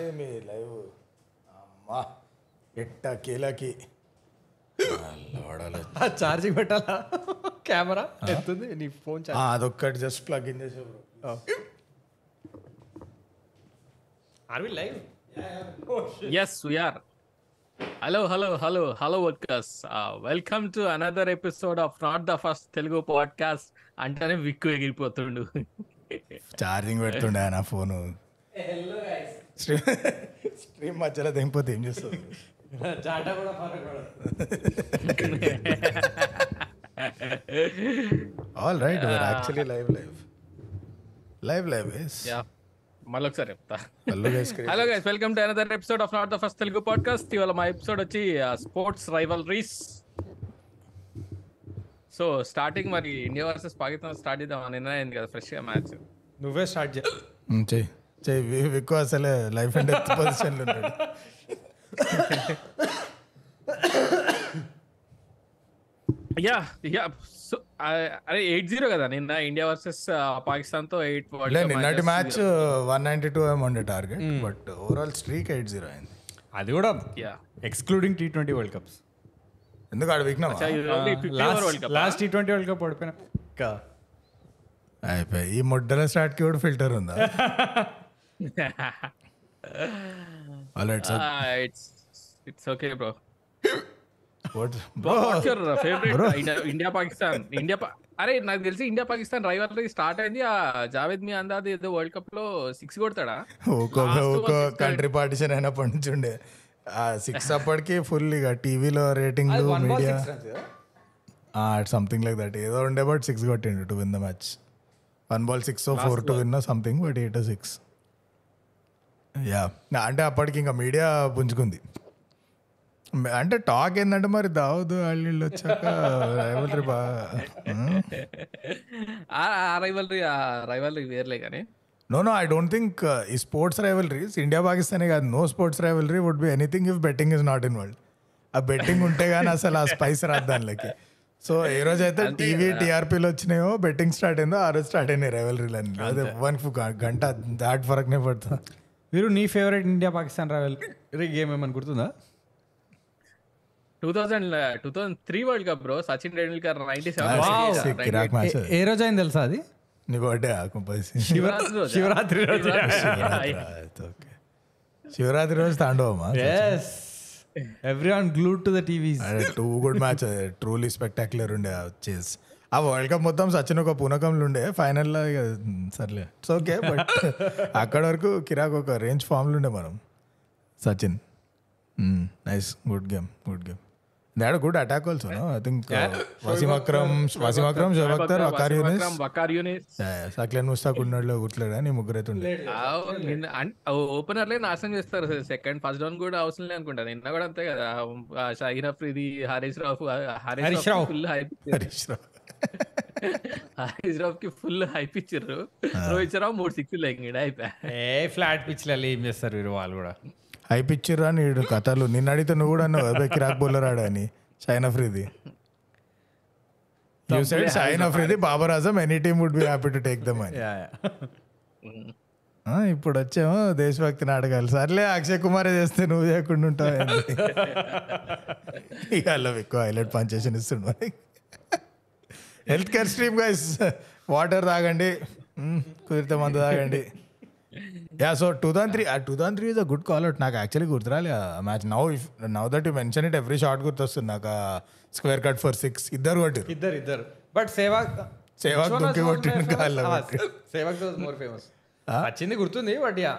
ఏమి లైవ్ అమ్మా ఎట్ట కీలకి ఛార్జింగ్ పెట్టాలా కెమెరా ఎత్తుంది నీ ఫోన్ ఆ, అదొక్కటి జస్ట్ ప్లగ్ ఇన్ చేసే bro are we live Yes, we are. Hello, hello, hello, hello, workers. Uh, welcome to another episode of Not the First Telugu Podcast. అంటేనే విక్కు ఎగిరిపోతుండు ఛార్జింగ్ పెడుతుండే నా ఫోను స్ట్రీమ్ స్ట్రీమ్ మధ్యలో దింగిపోతే ఏం చేస్తుంది. చాటా కూడా all right actually live live live live yeah మళ్ళొకసారి చెప్తా. Hello guys hello guys welcome to another episode of not the first Telugu podcast ఇవాళ మా ఎపిసోడ్ వచ్చి స్పోర్ట్స్ రైవల్రీస్ సో స్టార్టింగ్ మరి ఇండియా వర్సెస్ పాకిస్తాన్ స్టార్ట్ చేద్దాం నిన్న అయింది కదా ఫ్రెష్గా మ్యాచ్ నువ్వే స్టార్ట్ చే విక్కు అసలే లైఫ్ అండ్ డెత్ పొజిషన్లో ఉన్నాడు యా యా సో అరే ఎయిట్ జీరో కదా నిన్న ఇండియా వర్సెస్ పాకిస్తాన్తో ఎయిట్ నిన్నటి మ్యాచ్ వన్ నైన్టీ టూ ఏమో ఉండే target but overall streak eight zero అయింది. అది కూడా yeah. Excluding T twenty World Cups ఎందుకు ఆడ cup last T twenty World Cup ఓడిపోయినా. ఇంకా అయిపోయి ఈ ముడ్డల స్టార్ట్కి కూడా ఫిల్టర్ ఉందా? Right sir it's it's okay bro bro what's your favourite India Pakistan India అరే నాకు తెలిసి ఇండియా పాకిస్తాన్ రైవల్ స్టార్ట్ అయింది. ఆ జావేద్ మీ అందాది ఏదో వరల్డ్ కప్లో సిక్స్ కొడతాడా? ఒక్కో కంట్రీ పార్టిషన్ అయినప్పటి నుంచి ఉండే ఆ సిక్స్ అప్పటికి ఫుల్ ఇక టీవీలో రేటింగ్లు మీడియా సంథింగ్ లైక్ దట్ ఏదో ఉండే బట్ సిక్స్ కొట్టిండు to win the match one ball six four to win something but eight six yeah అంటే అప్పటికి ఇంకా మీడియా పుంజుకుంది. అంటే టాక్ ఏంటంటే మరి దావుద్ వాళ్ళు వచ్చాక rivalry బాగా ఆ రైవల్రీ ఆ రైవల్రీ వేర్లే కానీ. No no I don't think ఈ స్పోర్ట్స్ రైవలరీస్ ఇండియా పాకిస్తానే కాదు no sports rivalry would be anything if betting is not involve ఆ బెట్టింగ్ ఉంటే కానీ అసలు ఆ స్పైస్ రాదు దానిలోకి. సో ఏ రోజు అయితే టీవీ టీఆర్పీలు వచ్చినాయో బెట్టింగ్ స్టార్ట్ అయిందో ఆ రోజు స్టార్ట్ అయినాయి రైవలరీలు అన్ని. అదే వన్ గంట దాట్ ఫరక్నే పడుతుంది. మీరు నీ favourite India Pakistan rival game ఏమని గుర్తుందా? Two thousand two thousand three World Cup bro Sachin Tendulkar ninety కిరాక్ మ్యాచ్ ఏ- రోజు అయింది తెలుసా అది? నీ బర్త్డే సెవెన్ శివరాత్రి రోజు? ఓకే. శివరాత్రి రోజు తాండవమ్మా yes everyone glued to the TVs అదే too good match truly spectacular ఉండే చేస్ ఆ వరల్డ్ కప్ మొత్తం సచిన్ ఒక పూనకంలో ఉండే ఫైనల్లో ఇక సర్లే. ఇట్స్ ఓకే బట్ అక్కడ వరకు కిరాక్ ఒక రేంజ్ ఫామ్లో ఉండే మనం. Sachin. Nice good game good game దాడ్ good attack also I think Wasim Akram Wasim Akram Shoaib Akhtar Waqar Younis Waqar Younis Saqlain Mushtaq ఉన్నాడులో గుర్తులేడు అని ముగ్గురు అయితే ఉండే. ఓపెనర్లే నాశనం చేస్తారు సెకండ్ ఫస్ట్ డౌన్ కూడా అవసరం లేదు అనుకుంటా. నిన్న కూడా అంతే కదా. షాహిన్ అఫ్రీది హరీష్ రావు హరీష్ రావు. హరీష్ రావు. రావు కి ఫుల్ హైప్ ఇచ్చారు రోహిత్ శర్మ మూడు సిక్స్ లెంగిడు అయిపోయా ఏ ఫ్లాట్ పిచ్లలో ఏం చేస్తారు వీరు వాళ్ళు కూడా? హై పిక్చర్ అని కథలు. నిన్న అడిగితే నువ్వు కూడా అన్నావు అదే కిరాక్ బౌలర్ ఆడని Shaheen Afridi you side Shaheen Afridi Babar Azam any team would be happy to take them అని ఆ, ఇప్పుడు వచ్చేమో దేశభక్తి నాటకాలు. సర్లే అక్షయ్ కుమారే చేస్తే నువ్వు చేయకుండా ఉంటావు అలా ఎక్కువ హైలైట్ పంచేషన్ ఇస్తుండు మరి health care stream guys water తాగండి. కుదిరితే మందు తాగండి. Yeah so two thousand three two thousand three is a good call out నాకు actually గుర్తురాలే. Match now if now that you mention it every shot గుర్తొస్తుంది. నాకు స్క్వేర్ కట్ ఫర్ సిక్స్ ఇద్దరు కొట్టిరు ఇద్దరు ఇద్దరు. బట్ సేవాగ్ సేవాగ్ దుంకి కొట్టిండు గాల్లో కొట్టి. సేవాగ్ మోర్ ఫేమస్ వచ్చింది గుర్తుంది but yeah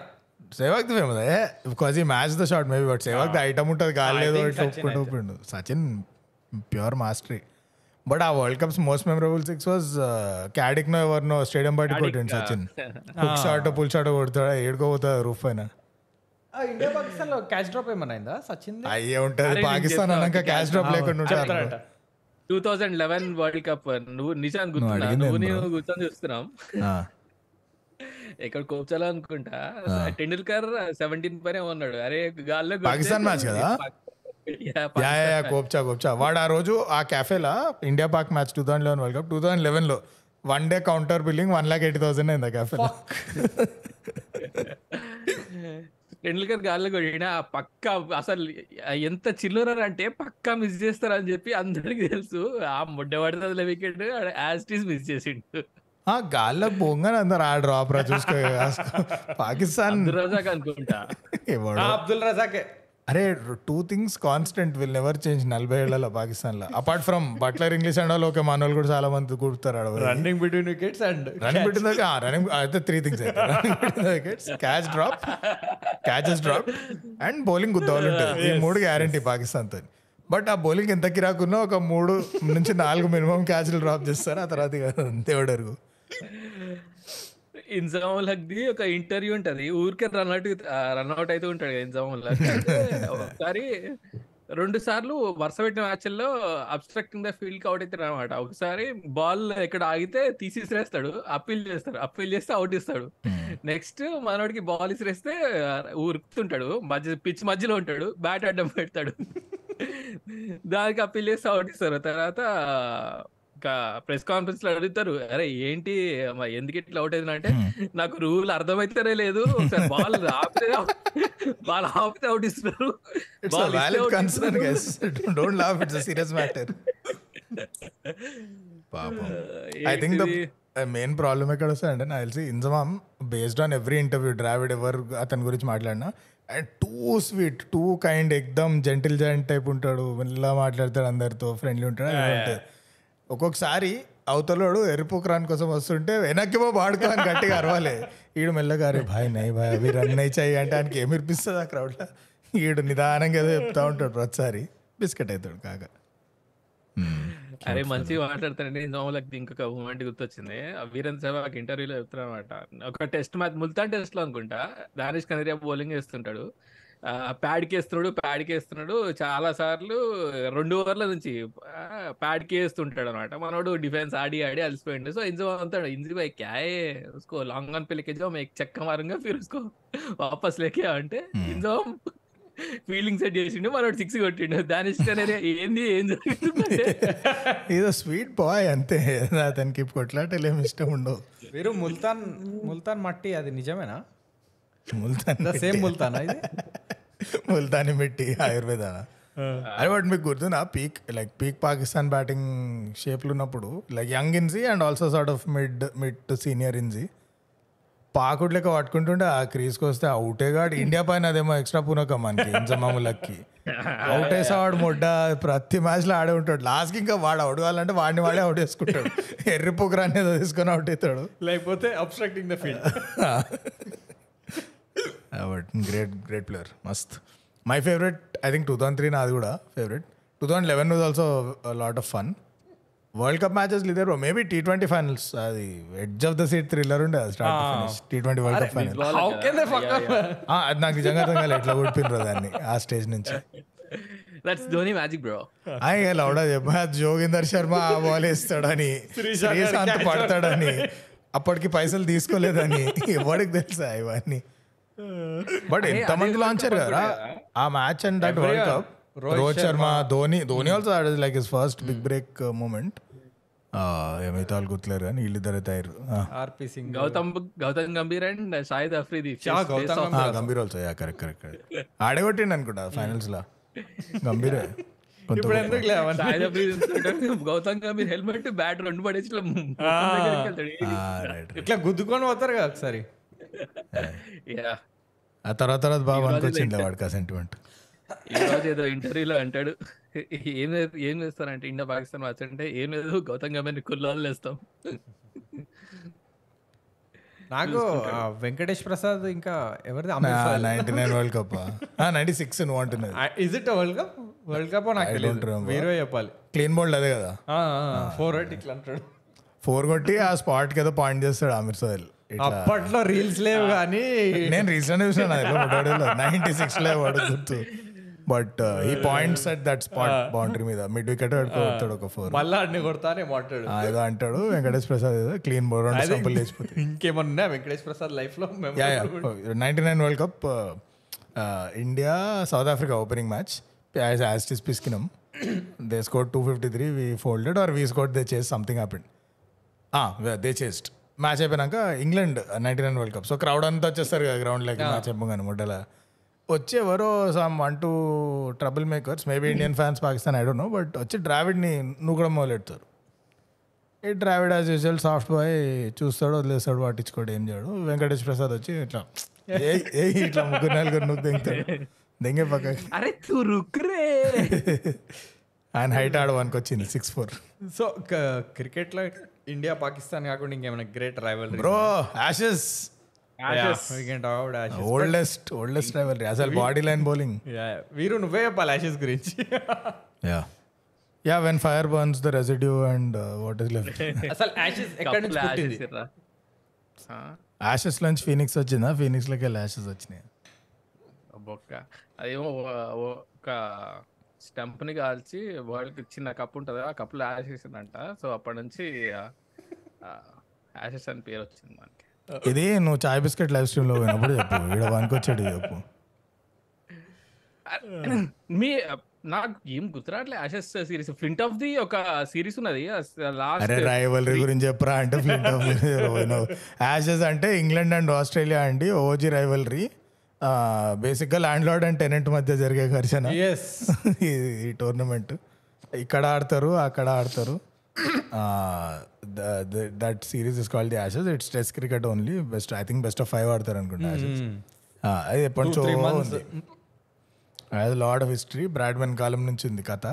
Sehwag the famous a because ఈ match the shot maybe but Sehwag the item ఉంటుంది కాలేదు ఒప్పుకుంటూ Sachin pure mastery but uh world cups most memorable six was Caddick no ఎవరినో stadium బయట కొట్టిండు Sachin. Hook shot pull shot కొడతాడా? ఏడుకోపోతా roof పైన? India పాకిస్తాన్లో catch drop ఏమన్నా అయిందా సచిన్ అయ్యే ఉంటది. పాకిస్తాన్ అన్నాక క్యాచ్ డ్రాప్ లేకుండా ఉంటారు. Two thousand eleven world cup నువ్వు నిజాన్ని గుర్తున్నా నువ్వు నేను కూర్చొని చూస్తున్నాం. ఆ. ఇక్కడ కోప్చాలా అనుకుంటా టెండూల్కర్ సెవెంటీన్ పైన ఉన్నాడు అరే గాల్లో పాకిస్తాన్ match కదా? Yeah, యా యా కోప్చా కోప్చా వాడు ఆ రోజు ఆ కెఫేలా India Pak match two thousand eleven world cup two thousand లెవెన్లో one day counter billing one lakh eighty thousand అయింది ఆ కెఫేలో టెండూల్కర్ గాల్లో కొట్టిన ఆ పక్క అసలు ఎంత చిల్లర అంటే పక్కా మిస్ చేస్తారని చెప్పి అందరికి తెలుసు. ఆ ముడ్డ పడుతుంది వికెట్ యాజ్ టీస్ మిస్ చేసిండు. ఆ గాల్లో బొంగని అందరు ఆ డ్రాప్ రా చూసుకో. పాకిస్తాన్ అబ్దుల్ అనుకుంటా. అబ్దుల్ రజాకే. అరే two things constant will never change నలభై ఏళ్ళలో పాకిస్తాన్లో apart from Butler English and వాళ్ళు ఓకే మనోళ్ళు కూడా చాలా మంది కూడతారు running between wickets and running దగ్గర రన్నింగ్ అయితే త్రీ థింగ్స్ అయితే. Running wickets catch drop catches drop and bowling గుద్దాలు ఉంటుంది ఈ మూడు గ్యారంటీ పాకిస్తాన్తో బట్ ఆ బౌలింగ్ ఎంత కిరాకున్నా ఒక మూడు నుంచి నాలుగు మినిమం క్యాచ్లు డ్రాప్ చేస్తారు. ఆ తర్వాత ఇక దేవుడు అరుగు. ఇన్జాముల్ హక్ది ఒక ఇంటర్వ్యూ ఉంటది. ఊరికే రన్అట్ రన్అట్ అయితే ఉంటాడు ఇన్జాముల్ ఒకసారి రెండు సార్లు వరుస పెట్టిన మ్యాచ్ల్లో అబ్స్ట్రక్టింగ్ ద ఫీల్డ్కి అవుట్ అవుతాడు అనమాట ఒకసారి బాల్ ఎక్కడ ఆగితే తీసి ఇసిరేస్తాడు అప్పీల్ చేస్తాడు అప్పీల్ చేస్తే అవుట్ ఇస్తాడు. నెక్స్ట్ మనోడికి బాల్ ఇసిరేస్తే ఉరుకుతుంటాడు మధ్య పిచ్ మధ్యలో ఉంటాడు బ్యాట్ అడ్డం పెడతాడు. దానికి అప్పీల్ చేస్తే అవుట్ ఇస్తారు. తర్వాత ఇంకా ప్రెస్ కాన్ఫరెన్స్లో అడుగుతారు అరే ఏంటి? ఎందుకు ఇట్లా అవుట్ అయింది? అంటే నాకు రూల్ అర్థమైతేనే లేదు. ఒకసారి బాల్ ఆపితే బాల్ ఆపితే అవుట్ ఇస్తున్నారు ఐ థింక్? మెయిన్ ప్రాబ్లమ్ ఎక్కడ వస్తుంది అంటే నాకు తెలిసి Inzamam based on every interview Dravid ever అతని గురించి మాట్లాడినా and too sweet too kind ఎక్దమ్ gentle giant type ఉంటాడు. ఇలా మాట్లాడతాడు అందరితో ఫ్రెండ్లీ ఉంటాడు ఒక్కొక్కసారి అవతలోడు ఎరుపుకురాని కోసం వస్తుంటే వెనక్కి పో వాడుకో అని గట్టిగా అరవాలి. ఈడు మెల్లగా అరే భాయ్ నై భాయ్ అవి రన్ అయ్యాయి అంటే ఆయనకి ఏమి ఇప్పిస్తుంది ఆ క్రౌడ్లో ఈడు నిదానంగా ఏదో చెప్తా ఉంటాడు ప్రతిసారి. బిస్కెట్ అవుతాడు కాక. అరే మంచిగా మాట్లాడతానండి నోములకు ఇంకొక మూమెంట్ గుర్తొచ్చింది. ఆ వీరేంద్ర సెహ్వాగ్ ఇంటర్వ్యూలో చెప్తున్నా అనమాట ఒక టెస్ట్ మ్యాచ్ ముల్తాన్ టెస్ట్లో అనుకుంటా. దానిష్ కనరియా బౌలింగ్ వేస్తుంటాడు ప్యాడ్ కేస్తున్నాడు ప్యాడ్కి వేస్తున్నాడు చాలా సార్లు రెండు ఓవర్ల నుంచి ప్యాడ్కేస్తుంటాడు అనమాట మనోడు డిఫెన్స్ ఆడి ఆడి అలసిపోయింది సో ఇంజు అంతాడు ఇంజు బై క్యాయే ఉస్కో లాంగ్ అని పిల్లకి జో మీకు చెక్క మారంగా ఫిర్ ఉస్కో వాపస్ లేకే అంటే ఇంజో ఫీలింగ్ సెట్ చేసిండు మనోడు సిక్స్ కొట్టిండు. దాని ఇష్టనే ఏంది ఏం జరుగుతుంది ఏదో స్వీట్ బాయ్ అంతే. అతనికి కొట్లాటలేమి ఇష్టం ఉండవు. మీరు ముల్తాన్ ముల్తాన్ మట్టి అది నిజమేనా? ముల్తాన్ సేమ్ ముల్తాన్ ఇది? ముల్తాని మిట్టి ఆయుర్వేద. అదే బట్ మీకు గుర్తుందా peak like peak Pakistan batting షేప్లు ఉన్నప్పుడు like young Inzy and also sort of mid mid to senior Inzy. పాకుడు లెక్క పట్టుకుంటుంటే ఆ క్రీజ్కి వస్తే అవుటే గాడు. ఇండియా పైన అదేమో ఎక్స్ట్రా పూనక మనకి ఇంజమాములకి. అవుట్ వేసేవాడు ముడ్డ ప్రతి మ్యాచ్లో ఆడే ఉంటాడు. లాస్ట్ ఇంకా వాడు అవుట్ కావాలంటే వాడిని వాడే అవుట్ వేసుకుంటాడు. ఎర్రి పొగరాన్ని తీసుకొని అవుట్ అవుతాడు. లేకపోతే obstructing the field but great great player మస్త్ my favourite I think two thousand three నాది కూడా favourite two thousand eleven was also lot of fun world cup matches లీదర్ maybe T twenty finals అది edge of the seat thriller ఉండే start T twenty world cup final అది నాకు నిజంగా అర్థం కాలేదు ఎట్లా కొట్టిండ్రు దాన్ని ఆ స్టేజ్ నుంచి. దట్స్ ధోని మ్యాజిక్ బ్రో ఆయన లౌడా చెప్పా. జోగిందర్ శర్మ ఆ బాల్ వేస్తాడని. శ్రీశాంత్ పడతాడని. అప్పటికి పైసలు తీసుకోలేదని. ఎవరికి తెలుసా ఇవన్నీ? బట్ ఎంతమంది లాంచారు కదా? ఆ match and that world cup Rohit Sharma Dhoni Dhoni also like is first big break moment ఏమైతే వాళ్ళు గుర్తులేరు కానీ వీళ్ళిద్దరు అయితే అయ్యారు RP Singh Gautam Gautam Gambhir and Shahid Afridi Gambhir also yeah correct correct ఆడగొట్టిండు అనుకుంటా ఫైనల్స్లో. గంభీరే గౌతమ్ గంభీర్ హెల్మెట్ బ్యాట్ రెండు పడేసి ఇట్లా. రైట్ ఇట్లా గుద్దుకొని పోతారు కదా ఒకసారి. ఆ తర్వాత తర్వాత బాగా అనుకొచ్చింది వాడికి ఆ సెంటిమెంట్ ఈ రోజు ఏదో ఇంటర్వ్యూలో అంటాడు ఏం ఏం చేస్తారంటే ఇండియా పాకిస్తాన్ మ్యాచ్ అంటే ఏం లేదు గౌతమ్ గంభీర్ కుల్లాలు వేస్తాం నాకు ఆ, వెంకటేష్ ప్రసాద్ ఇంకా ఎవరిది? Ninety nine world cup ninety six నువ్వు is it world cup world cup నాకు తెలియదు. మీరే చెప్పాలి. క్లీన్ బోల్డ్ అదే కదా? ఫోర్ ఇట్లా అంటాడు. ఫోర్ కొట్టి ఆ స్పాట్కి ఏదో పాయింట్ చేస్తాడు అమీర్ సోహెల్ అప్పట్లో రీల్స్ లేవు కానీ నేను రీసెంట్ చూసాను నైన్టీ సిక్స్లో వాడు గుర్తు. బట్ ఈ points at that spot boundary మీద. మిడ్ వికెట్ కొడతాడు ఒక ఫోర్ మళ్ళా అన్ని కొడతానే మాట్లాడు. ఏదో అంటాడు వెంకటేష్ ప్రసాద్ ఏదో క్లీన్ రెండు సంపలు లేచిపోతాయి ఇంకేమన్నా వెంకటేష్ ప్రసాద్ లైఫ్లో? Ninety nine world cup India South Africa opening match as as this పిస్కినం they score two fifty three we folded or we score they chase something happened they chased match అయిపోయినాక England ninety nine world cup. So crowd అంతా వచ్చేస్తారు కదా ground like match అయిపోగానే ముడ్డల వచ్చి ఎవరో some one two trouble makers maybe Indian fans Pakistan I don't know but వచ్చి ద్రావిడ్ని నూకడం మొదలెడతారు. ఈ Dravid as usual soft boy చూస్తాడు వదిలేస్తాడు పట్టించుకోడు ఏం చేయడు. వెంకటేష్ ప్రసాద్ వచ్చి ఇట్లా ఏ ఏ ఇట్లా ముగ్గురు నలుగురు నువ్వు దెంగుతాడు దెంగే పక్క అరే తూ రుక్రే ఆయన హైట్ ఆడవానికి వచ్చింది సిక్స్ ఫోర్ సో క్రికెట్లో ఇండియా పాకిస్తాన్ కాకుండా ఇంకేమైనా great rival bro Ashes oldest oldest rival అసలు బాడీ లైన్ బౌలింగ్ వీరు నువ్వే చెప్పాలి యాషెస్ గురించి. Yeah yeah when fire burns the residue and what is left అసలు యాషెస్ ఎక్కడి నుంచి పుట్టింది? యాషెస్ నుంచి ఫీనిక్స్ వచ్చిందా? ఫీనిక్స్లోకి వెళ్ళి యాషెస్ వచ్చినాయి? బొక్క అదేమో ఒక స్టంప్ని కాల్చి వరల్డ్ చిన్న కప్ ఉంటది ఆ కప్పులో యాషెస్ అంట సో అప్పటి నుంచి యాషెస్ అని పేరు వచ్చింది మనకి. ఇది నువ్వు చాయ్ బిస్కెట్ లైవ్ స్ట్రీమ్లో పోయినప్పుడు చెప్పు. ఇక్కడ వానికి వచ్చాడు చెప్పు మీ నాకు ఏం గుర్తురాట్లే Ashes series Flintoff the ఒక సిరీస్ ఉన్నది. లాస్ట్ అరే రైవలరీ గురించి చెప్పరా అంటే ఫ్లింట్ ఆఫ్ యాషెస్ అంటే ఇంగ్లాండ్ అండ్ ఆస్ట్రేలియా అండి. ఓజీ రైవలరీ బేసిక్గా ల్యాండ్ లార్డ్ అండ్ టెనెంట్ మధ్య జరిగే ఘర్షణ. ఈ టోర్నమెంట్ ఇక్కడ ఆడతారు అక్కడ ఆడతారు. That series is called the Ashes it's test cricket only best I think best of five ఆడతారు అనుకుంటా అది ఎప్పటి నుంచో అది లాడ్ ఆఫ్ హిస్టరీ బ్రాడ్మెన్ కాలం నుంచి ఉంది కథ.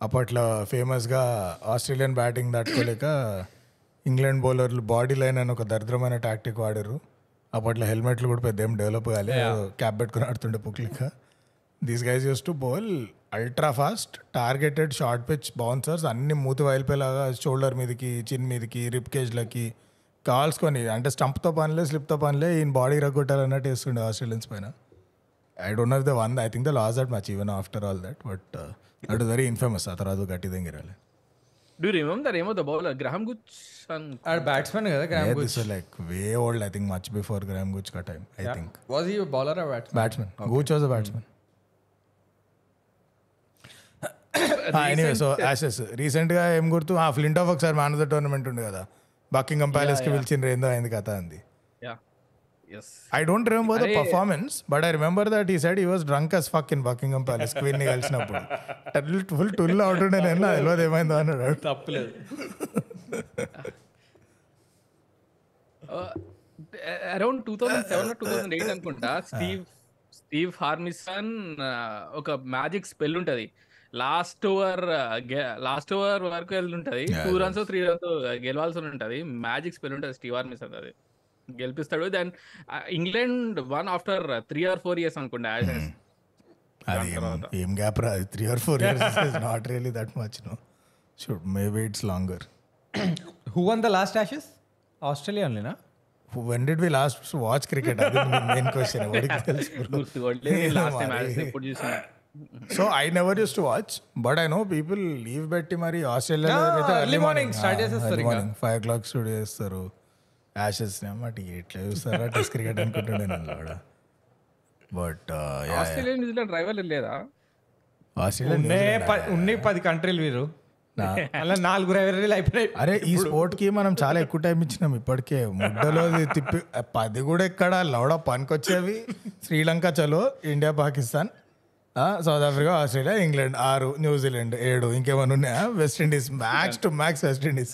అప్పట్లో ఫేమస్గా ఆస్ట్రేలియన్ బ్యాటింగ్ తట్టుకోలేక ఇంగ్లాండ్ బౌలర్లు బాడీ లైన్ అని ఒక దరిద్రమైన టాక్టిక్ వాడారు. అప్పట్లో హెల్మెట్లు కూడా పెద్ద ఏం డెవలప్ కాలే. క్యాప్ పెట్టుకుని ఆడుతుండే పుక్లిక. These guys used to bowl ultra fast targeted short pitch bouncers అన్ని మూతి వైల్పోయేలాగా షోల్డర్ మీదకి చిన్ మీదకి రిప్ కేజ్లకి కాల్చుకొని అంటే స్టంప్తో పనిలే స్లిప్తో పనిలే ఈయన బాడీ రగ్గొట్టాలన్నట్టు వేస్తుండే ఆస్ట్రేలియన్స్ పైన. I don't know the one I think the loss that much even after all that but that is very infamous ఆ తర్వాత గట్టి దింగిరాలి డూ రిమెంబర్ ఏమో ద బౌలర్ గ్రహం గుచ్ ఆడు బ్యాట్స్మెన్ కదా Graham this like way old I think much before Graham Gooch కా time I think was ఈ bowler batsmen batsmen Gooch was a batsmen anyway so Ashes రీసెంట్గా ఏం గుర్తు? ఆ Flintoff ఒకసారి man of the tournament ఉంది కదా Buckingham ప్యాలెస్కి పిలిచిన ఏందో అయింది కథ అంది. I don't remember the performance but I remember that ఈ side he was drunk as fuck in Buckingham Palace క్వీన్ని కలిసినప్పుడు. ఫుల్ టుల్ అవుతుండే నేను తెలియదు ఏమైందో అన్నాడు. తప్పులేదు. Around two thousand seven two thousand eight అనుకుంటా స్టీవ్ స్టీవ్ హార్మిసన్ ఒక మ్యాజిక్ స్పెల్ ఉంటది. లాస్ట్ ఓవర్ లాస్ట్ ఓవర్ వరకు వెళ్తుంటది. టూ రన్స్ త్రీ రన్స్ గెలవాల్సి ఉంటది మ్యాజిక్ స్పెల్ ఉంటది స్టీవ్ హార్మిసన్ అది గెలిపిస్తాడు. Then England won after three or four years అనుకుంటా అది ఏం- గ్యాప్ రా? Three or four years is not really that much no should maybe it's longer who won the last Ashes Australia ఓన్లీనా when did we last watch cricket అది main question ఎవరికి తెలుసు so I never used to watch but I know people leave పెట్టి మరి Australia early morning. start చేసేస్తారు ఇంకా. Five o'clock studio చేస్తారు. Ashes మాట ఎట్లా చూస్తారా? టెస్ట్ క్రికెట్ అనుకుంటుండే నన్ను కూడా. But Australia New Zealand rival లేదా? ఆస్ట్రేలియా ఉన్నాయి పది కంట్రీలు వీరు. అలా నాలుగు రైవరీలు అయిపోయినాయి. అరే ఈ స్పోర్ట్కి మనం చాలా ఎక్కువ టైం ఇచ్చినాం ఇప్పటికే. ముడ్డలో తిప్పి పది కూడా ఎక్కడ? లౌడ పనికొచ్చేవి. శ్రీలంక చలో India Pakistan South Africa Australia England ఆరు న్యూజిలాండ్ ఏడు ఇంకేమైనా ఉన్నాయా? West Indies max to max West Indies.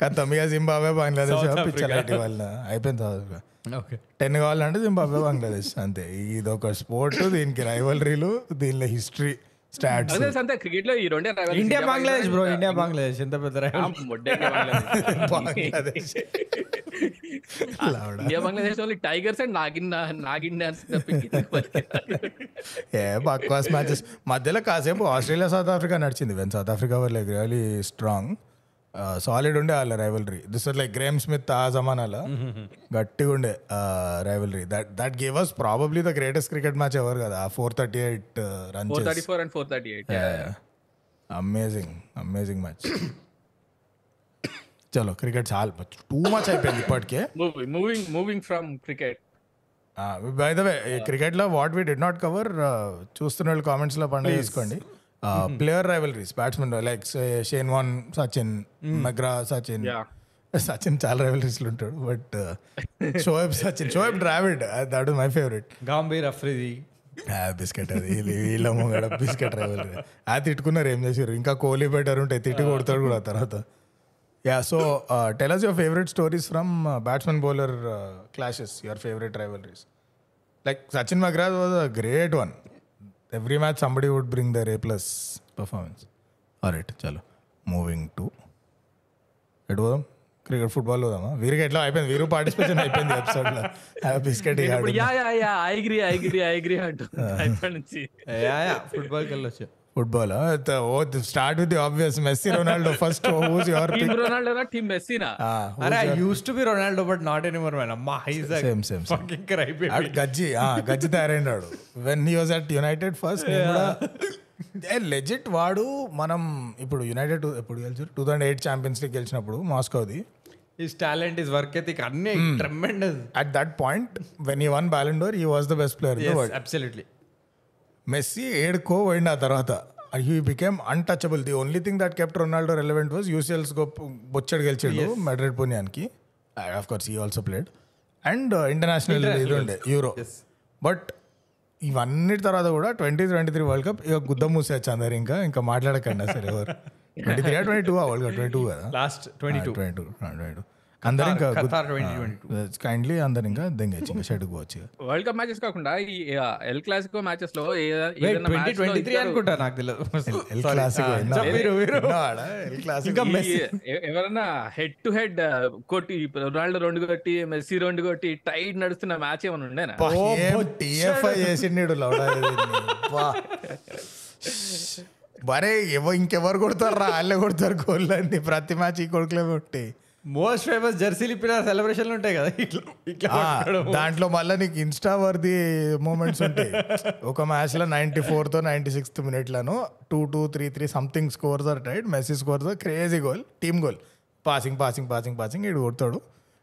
కత్తమియా Zimbabwe Bangladesh పిచ్చలైటి వాళ్ళ. అయిపోయింది సౌత్ ఆఫ్రికా. ఓకే. టెన్ కావాలంటే జింబాబే బంగ్లాదేశ్ అంతే. ఇది ఒక స్పోర్ట్ దీనికి రైవలరీలు దీనిలో హిస్టరీ స్టాట్స్ అంతే క్రికెట్లో ఈ రెండే rivalries. India Bangladesh bro India Bangladesh. ఎంత పెద్ద Bangladesh. India Bangladesh only tigers and nagin nagin dance ఏ బక్వాస్ మ్యాచెస్ మధ్యలో కాసేపు ఆస్ట్రేలియా సౌత్ ఆఫ్రికా నడిచింది. When South Africa were like really strong solid ఉండే వాళ్ళ rivalry this like Graeme Smith ఆ జమానాలో గట్టిగా ఉండే rivalry that that gave us probably the greatest cricket match ఎవరు కదా. Four thirty eight run four thirty four and four thirty eight amazing amazing match చలో cricket చాలా. టూ మచ్ అయిపోయింది ఇప్పటికే. Moving moving from cricket by the way క్రికెట్లో what we did not cover చూస్తున్న వాళ్ళు కామెంట్స్లో పండుగ చేసుకోండి. Player rivalries batsmen like Shane Warne Sachin McGrath Sachin Sachin చాలా రైవలరీస్లు ఉంటాడు but Shoaib Sachin Shoaib Dravid that my favourite Gambhir Afridi biscuit అది వీళ్ళ- ముంగడ బిస్కెట్ రైవల్ అది తిట్టుకున్నారు ఏం చేసారు ఇంకా కోహ్లీ బెటర్ ఉంటాయి తిట్టి కొడతాడు కూడా తర్వాత. Yeah so tell us your favourite stories from batsmen bowler clashes your favourite rivalries like Sachin McGrath's was a great one every match somebody would bring the ray plus performance right చలో moving to ఎటు పోదాం? Cricket football పోదామా? వీరికి ఎట్లా అయిపోయింది? వీరు participation అయిపోయింది ఎపిసోడ్లో బిస్కెట్ ఇప్పుడు yeah yeah yeah agree agree agree అంటూ ఇప్పటి నుంచి ఫుట్బాల్కి వెళ్ళొచ్చు football start with obvious Messi Ronaldo first who's your team రొనాల్డోనా team మెస్సీనా అరే I used to be Ronaldo but not anymore man అమ్మా he's same same fucking cry ఆడు గజ్జి ఆ, గజ్జి తయారైనాడు. When he was at United first legit వాడు మనం ఇప్పుడు యునైటెడ్ ఎప్పుడు గెలిచారు? Two thousand eight Champions League గెలిచినప్పుడు మాస్కోది. His talent is work ethic అన్ని tremendous at that point when he won Ballon d'Or he was the best player in the world absolutely Messi ఏడుకో పోయిండు ఆ తర్వాత he became untouchable the only thing that kept Ronaldo relevant was UCLs గొప్ప బొచ్చడు గెలిచాడు Madrid పుణ్యానికి. Of course he also played and international ఇది ఉండే Euro but ఇవన్నిటి తర్వాత కూడా twenty twenty three world cup ఇక గుద్ద మూసేయచ్చు అందరు ఇంకా ఇంకా మాట్లాడకండి అసలు ఎవరు. Twenty three twenty two world cup twenty two కదా? Last twenty two twenty two twenty two అందరు ఇంకా కైండ్లీ అందరు ఇంకా దెంగచ్చు ఇంకా షెడ్కి పోవచ్చు. వరల్డ్ కప్ మ్యాచెస్ కాకుండా ఈ ఎల్ క్లాసికో మ్యాచెస్లో ట్వంటీ త్రీ అనుకుంటా నాకు తెలియదు ఎల్. క్లాసిక్ మీరు, మీరు. ఎవరన్నా హెడ్ టు హెడ్ కొట్టి రొనాల్డో రెండు కొట్టి మెస్సీ రెండు కొట్టి టైట్ నడుస్తున్న మ్యాచ్ ఏమైనా ఉండేనా? చేసిండు ఎవ ఇంకెవరు కొడతారు రా? వాళ్ళే కొడతారు గోల్ అన్ని ప్రతి మ్యాచ్ ఈ కొడుకులే ఉంటాయి మోస్ట్ ఫేమస్ జెర్సీలు ఇప్పిన సెలబ్రేషన్లు ఉంటాయి కదా ఇట్లా ఇట్లా. దాంట్లో మళ్ళీ నీకు ఇన్స్టా వర్ది మూమెంట్స్ ఉంటాయి. ఒక మ్యాచ్లో నైన్టీ ఫోర్తో ninety sixth మినిట్లను two two three three something scores or right Messi scores crazy goal team goal passing passing passing passing ఇటు కొడతాడు.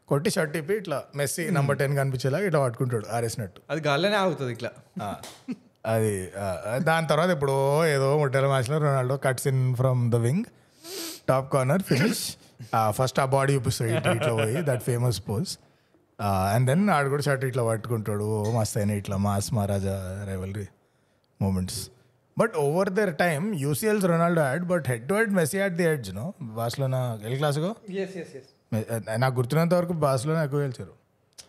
కొట్టి షర్ట్ ఇప్పి ఇట్లా మెస్సీ నంబర్ టెన్ కనిపించేలాగా ఇట్లా పట్టుకుంటాడు ఆరేసినట్టు. అది గాల్లోనే ఆగుతుంది ఇట్లా. అది దాని తర్వాత ఇప్పుడు ఏదో ముట్టెల మ్యాచ్లో Ronaldo cuts in from the wing top corner finish first ఆ బాడీ చూపిస్తాడు ఇట్లా ఇట్లా పోయి that famous pose and then ఆడు కూడా షర్ట్ ఇట్లా పట్టుకుంటాడు ఓ మస్త్ అయినా ఇట్లా mass Maharaja rivalry moments but over their time UCLs Ronaldo had but head to head Messi at the edge no Barcelona El మె- నాకు గుర్తున్నంత వరకు బాస్లోనే ఎక్కువ గెలిచారు.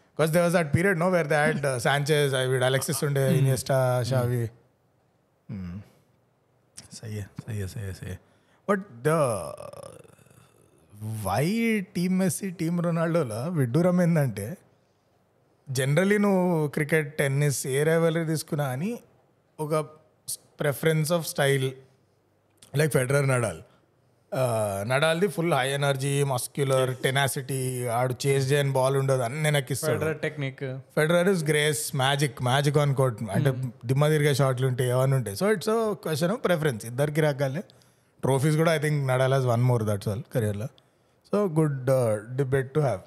Because they was that period no where that Sanchez వీడు Alexis ఉండే Iniesta Xavi సయ్యే సయ్యే సయ్యే సయ్యే. But the why team Messi team రొనాల్డోలో విడ్డూరం ఏంటంటే జనరలీ నువ్వు క్రికెట్ టెన్నిస్ ఏ లెవెల్ తీసుకున్నా అని ఒక preference of style like Federer Nadal. నడాల్ది full high energy muscular tenacity ఆడు చేస్ చేయని బాల్ ఉండదు అన్ని నెక్కిస్తాడు technique. Federer is grace magic magic on court. అంటే దిమ్మ తిరిగే షాట్లు ఉంటాయి ఏమైనా ఉంటాయి. So it's question preference. ఇద్దరికి రకాలే ట్రోఫీస్ కూడా I think Nadal has one more that's all కెరియర్లో. So good debate to have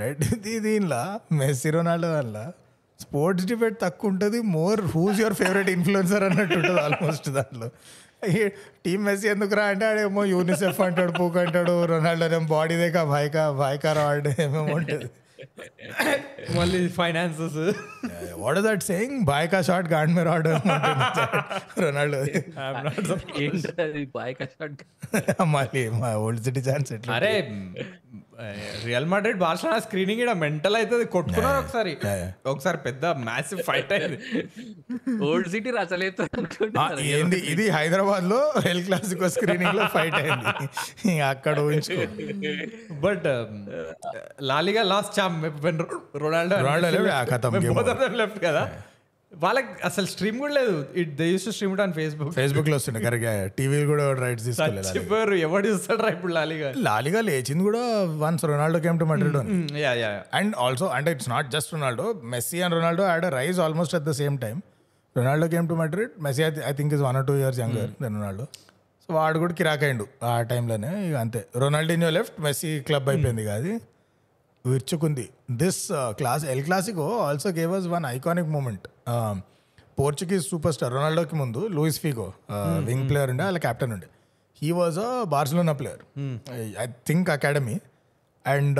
right ఇది దీనిలో మెస్సీ రొనాల్డో వల్ల స్పోర్ట్స్ డిబేట్ తక్కువ ఉంటుంది. More who's your favourite influencer అన్నట్టు ఉంటుంది ఆల్మోస్ట్ దాంట్లో. టీమ్ మెస్సీ ఎందుకురా అంటే ఆడేమో యూనిసెఫ్ అంటాడు పూక్ అంటాడు రొనాల్డో ఏమో బాడీ దేకా భాయ్కా భాయ్కా రాడ్ ఏమేమో ఉంటుంది. only finances. yeah, what is that saying? Buy a shot, guard me, order Ronaldo. I'm not surprised. Buy a shot. Amali, my old city chance. अरे real Madrid Barcelona screening ఇక్కడ mental అవుతుంది కొట్టుకున్నారు ఒకసారి. ఒకసారి పెద్ద massive fight అయింది. Old city రచలేదు ఏంది? ఇది హైదరాబాద్లో హెల్ క్లాసికో స్క్రీనింగ్లో ఫైట్ అయింది. అక్కడ ఊహించుకో. But La Liga lost charm Ronaldo over. Left కదా? వాళ్ళకి అసలు స్ట్రీమ్ కూడా లేదు. It they use stream on Facebook ఫేస్బుక్లో వస్తుండే. కరెక్ట్. టీవీ కూడా రైట్స్ తీసుకోలేదు చచ్చిపోయారు ఎవడు చూస్తాడు ఇప్పుడు లాలిగా? లాలిగా లేచింది కూడా once Ronaldo came to Madrid yeah yeah and also అంటే it's not just Ronaldo Messi and Ronaldo had rise almost at the same time Ronaldo came to Madrid Messi I think is one or two years younger than Ronaldo so వాడు కూడా కిరాక్ అయిండు ఆ టైంలోనే ఇక అంతే. రొనాల్డినియో left Messi club అయిపోయింది కాదు విరుచుకుంది. This clash El Clasico also gave us one iconic moment Portuguese super star రొనాల్డోకి ముందు లూయిస్ ఫీగో వింగ్ ప్లేయర్ ఉండే వాళ్ళ కెప్టెన్ ఉండే. He was a Barcelona player I think academy and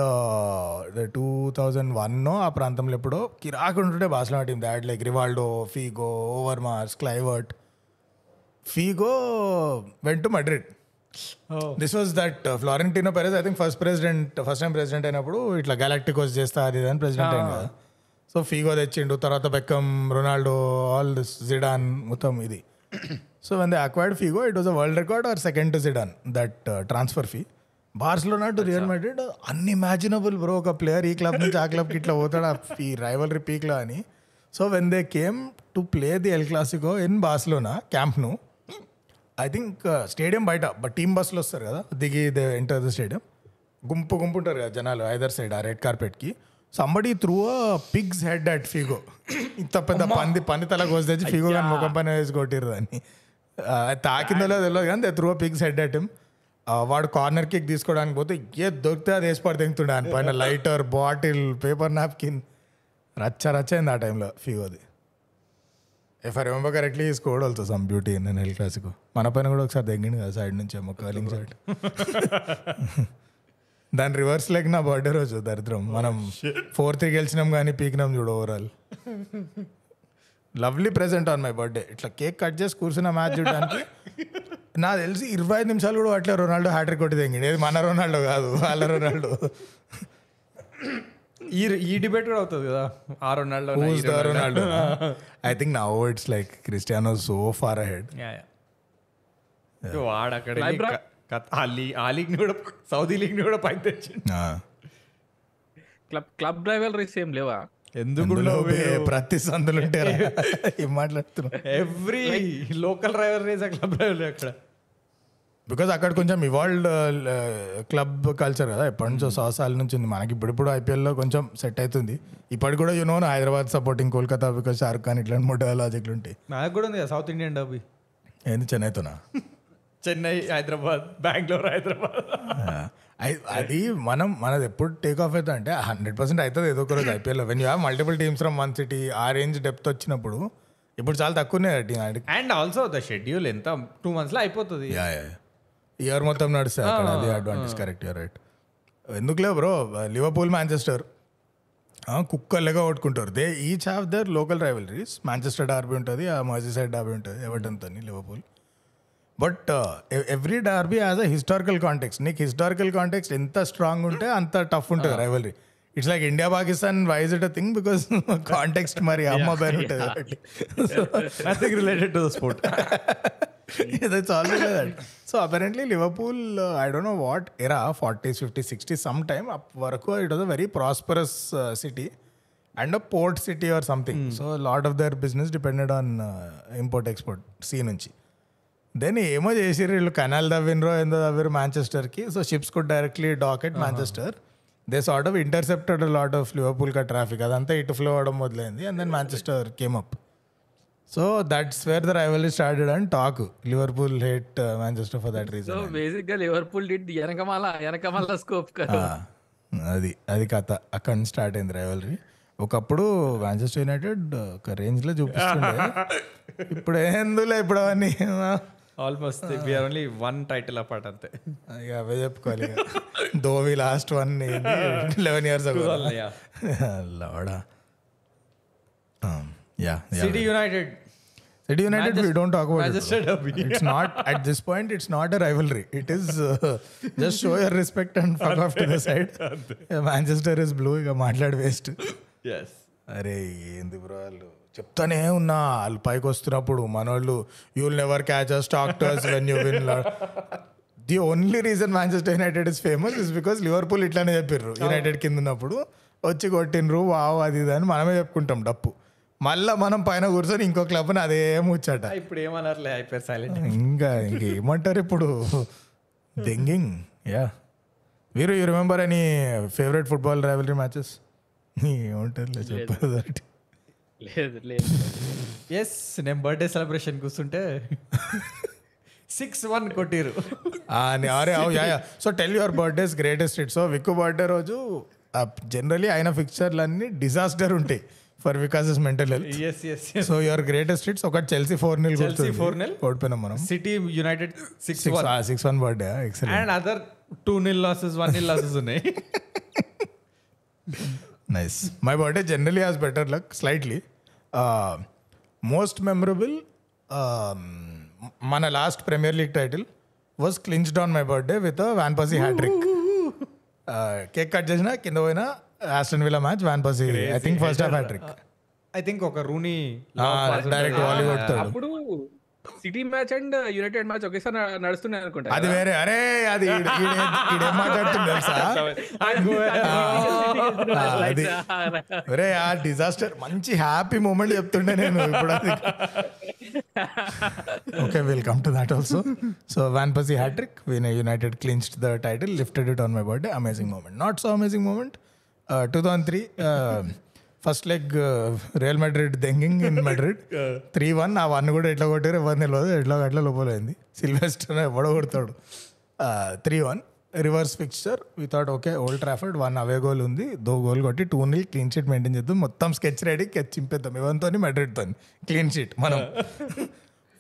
two thousand one ఆ ప్రాంతంలో ఎప్పుడో కిరాకు ఉంటుండే Barcelona team that like Rivaldo Figo Overmars Kluivert Figo went Madrid this was that Florentino Perez I think first president first time president అయినప్పుడు ఇట్లా గెలాక్టికోస్ చేస్తా అది అని ప్రెసిడెంట్ అయింది కదా. సో ఫీగో తెచ్చిండు తర్వాత Beckham Ronaldo all this Zidane మొత్తం ఇది. So when they acquired Figo it was a world record or second to Zidane that transfer fee Barcelona to Real Madrid unimaginable bro ఒక player ఈ club నుంచి ఆ క్లబ్కి ఇట్లా పోతాడు? ఈ రైవలరీ పీక్లో అని. So when they came to play the El Clasico in Barcelona క్యాంప్ను I think stadium బయట బట్ టీమ్ బస్సులు వస్తారు కదా దిగి దే ఎంటర్ ద స్టేడియం గుంపు గుంపు ఉంటారు కదా జనాలు ఐదర్ సైడ్ ఆ red కార్పెట్కి somebody threw pig's head at Figo ఇంత పెద్ద పంది పంది తల కోసి తెచ్చి ఫీగో కానీ ముఖం పైన వేసి కొట్టిరు దాన్ని. తాకిందో లేదో తెలియదు కానీ they threw pig's head at him వాడు కార్నర్ కిక్ తీసుకోవడానికి పోతే ఏ దొరికితే అది వేసి పడి తెంగుతుండే పైన. లైటర్ బాటిల్ పేపర్ నాప్కిన్ రచ్చ రచ్చ అయింది ఆ టైంలో ఫీగోది if I remember correctly scored also some beauty in El classic మన పైన కూడా ఒకసారి తెగింది కదా సైడ్ నుంచి ఏమో కర్లింగ్ సైడ్ దాని రివర్స్ లెగ్ నా బర్త్డే రోజు దరిద్రం. మనం ఫోర్ త్రీ గెలిచినాం కానీ పీకినాం చూడు overall lovely present on my birthday ఇట్లా కేక్ కట్ చేసి కూర్చున్న మ్యాచ్ చూడడానికి. నాకు తెలిసి ఇరవై ఐదు నిమిషాలు కూడా అట్లే రొనాల్డో హ్యాట్రిక్ కొట్టి తెంగింది ఏది మన రొనాల్డో కాదు వాళ్ళ రొనాల్డో ఈ ఈ డిబేట్ కూడా అవుతుంది కదా. ఆ Ronaldo Ronaldo I think now it's like Cristiano so far ahead వాడు అక్కడ. ఆ లీగ్ ఆ కూడా సౌదీ లీగ్ కూడా పైకి తెచ్చిండు. క్లబ్ క్లబ్ డ్రైవర్ ఏం లేవా? ఎందుకు ప్రతి సందులు ఉంటారా ఏం మాట్లాడుతున్నావు? Every local driver race club driver అక్కడ. బికాజ్ అక్కడ కొంచెం ఇవాల్డ్ క్లబ్ కల్చర్ కదా ఎప్పటి నుంచో సంవత్సరాల నుంచి ఉంది. మనకి ఇప్పుడు ఇప్పుడు ఐపీఎల్లో కొంచెం సెట్ అవుతుంది. ఇప్పటికి కూడా you know Hyderabad supporting Kolkata because Shahrukh Khan ఇట్లాంటి మూడు లాజిక్లు ఉంటాయి. నాకు కూడా ఉంది కదా సౌత్ ఇండియన్ డబ్బీ ఏంది చెన్నైతోనా? చెన్నై హైదరాబాద్ బెంగళూరు హైదరాబాద్. అది మనం మనది ఎప్పుడు టేక్ ఆఫ్ అవుతుంది అంటే హండ్రెడ్ పర్సెంట్ అవుతుంది ఏదో ఒక రోజు ఐపీఎల్లో. When you have multiple teams from one city ఆ రేంజ్ డెప్త్ వచ్చినప్పుడు ఇప్పుడు చాలా తక్కువనే అండ్ ఆల్సో ద షెడ్యూల్ ఎంత టూ మంత్స్లో అయిపోతుంది. ఇయర్ మొత్తం అక్కడ. అది అడ్వాంటేజ్ కరెక్ట్ ఇయర్ రైట్ ఎందుకులే బ్రో లివర్పూల్ మాంచెస్టర్ కుక్కలుగా కొట్టుకుంటారు. They each have their local rivalries Manchester derby ఉంటుంది ఆ మర్జీ సైడ్ డార్బీ ఉంటుంది ఎవటంతో Liverpool but every derby as a historical context నీకు హిస్టారికల్ కాంటెక్స్ ఎంత స్ట్రాంగ్ ఉంటే అంత టఫ్ ఉంటుంది rivalry it's like India Pakistan wise it a thing because context మరి అమ్మ బేర్ ఉంటుంది related to the sport that's always so apparently Liverpool I don't know what era forties fifty sixty some time వరకు it was a very prosperous city and a port city or something so lot of their business depended on import export sea నుంచి. Then ఏమో చేసారు వీళ్ళు canal దవ్వినరో ఏందో దవ్వరు మాంచెస్టర్కి so ships could directly dock at Manchester they sort of intercepted lot of Liverpool కా traffic అదంతా ఇటు ఫ్లో అవ్వడం మొదలైంది. And then Manchester came up so that's where the rival started and talk Liverpool hate Manchester for that so reason బేసిక్గా Liverpool did వెనకమాల వెనకమాల scope కదా. అది అది కథ. అక్కడ నుంచి స్టార్ట్ అయింది రైవలరీ ఒకప్పుడు మాంచెస్టర్ యునైటెడ్ ఒక రేంజ్లో చూపిస్తుండే. ఇప్పుడు ఏందులే ఇప్పుడు అవన్నీ? Almost we're only one title apart అంతే. ఇక అవే చెప్పుకోవాలి. ధోవి last one eleven years Lada yeah City United City United we don't talk about Manchester derby. It's not at this point it's not a rivalry it is just show your respect and fuck off to the side Manchester is blue ఇక మాట్లాడి waste yes అరే ఏంది bro వాళ్ళు? చెప్తానే ఉన్నా వాళ్ళు పైకి వస్తున్నప్పుడు మనోళ్ళు you will never catch us talk to us when you win the only reason Manchester United is famous is because Liverpool ఇట్లానే చెప్పిర్రు. యునైటెడ్ కింద ఉన్నప్పుడు వచ్చి కొట్టినరు వావ్ అది ఇది అని మనమే చెప్పుకుంటాం డప్పు. మళ్ళా మనం పైన కూర్చొని ఇంకో క్లబ్ని అదే ముచ్చట. ఇప్పుడు ఏమన్నారులే? అయిపోయారు సైలెంట్ ఇంకా ఇంకేమంటారు ఇప్పుడు? దెంగింగ్ yeah Veeru you remember any favourite football rivalry matches ఏమంటారు చెప్పారు లేదు లేదు. ఎస్ నేను బర్త్డే సెలబ్రేషన్ కూర్చుంటే సిక్స్ వన్ కొట్టిరు. అరే అవు yeah so tell your birthdays greatest hit so Vikku birthday రోజు జనరలీ అయిన ఫిక్చర్లు అన్ని డిజాస్టర్ ఉంటాయి. For వికాసెస్ mental health. Yes yes so your greatest hits ఒకటి చెల్సీ ఫోర్ నిల్ Chelsea 4-0. ఓడిపోయినాం మనం. City United six six one six one birthday excellent and other two nil losses one nil losses ఉన్నాయి. Nice my birthday generally has better luck slightly most memorable మన last Premier League title was clinched on my birthday with van Persie hattrick cake cut చేసిన కింద పోయిన Aston Villa match van Persie I think first half hattrick I think ఒక Rooney direct వాలీవుడ్ తోడు. అప్పుడు City match and United match ఒకేసారి నడుస్తున్నాయి అనుకుంటా అది వేరే అరే అది ఈడ- ఈడేం మాట్లాడుతుంది తెలుసా? ఆ, అరే డిజాస్టర్ మంచి హ్యాపీ మూమెంట్ చెప్తుండే నేను ఇప్పుడు అది. Okay will come to that also so van Persie hattrick win United clinched the title lifted it on my birthday amazing moment not so amazing moment two thousand three first leg Real Madrid దెంగింగ్ in Madrid three one ఆ one కూడా ఎట్లా కొట్టారు ఎవరు తెలియదు ఎట్లా అట్లా లోపలైంది. Silvestre ఎవడో కొడతాడు. Three one reverse picture without okay Old Trafford one away goal ఉంది. దో గోల్ కొట్టి two nil clean sheet maintain చేద్దాం. మొత్తం స్కెచ్ రెడీ చింపేద్దాం. ఇవంతో మెడ్రిడ్తో క్లీన్ షీట్ మనం.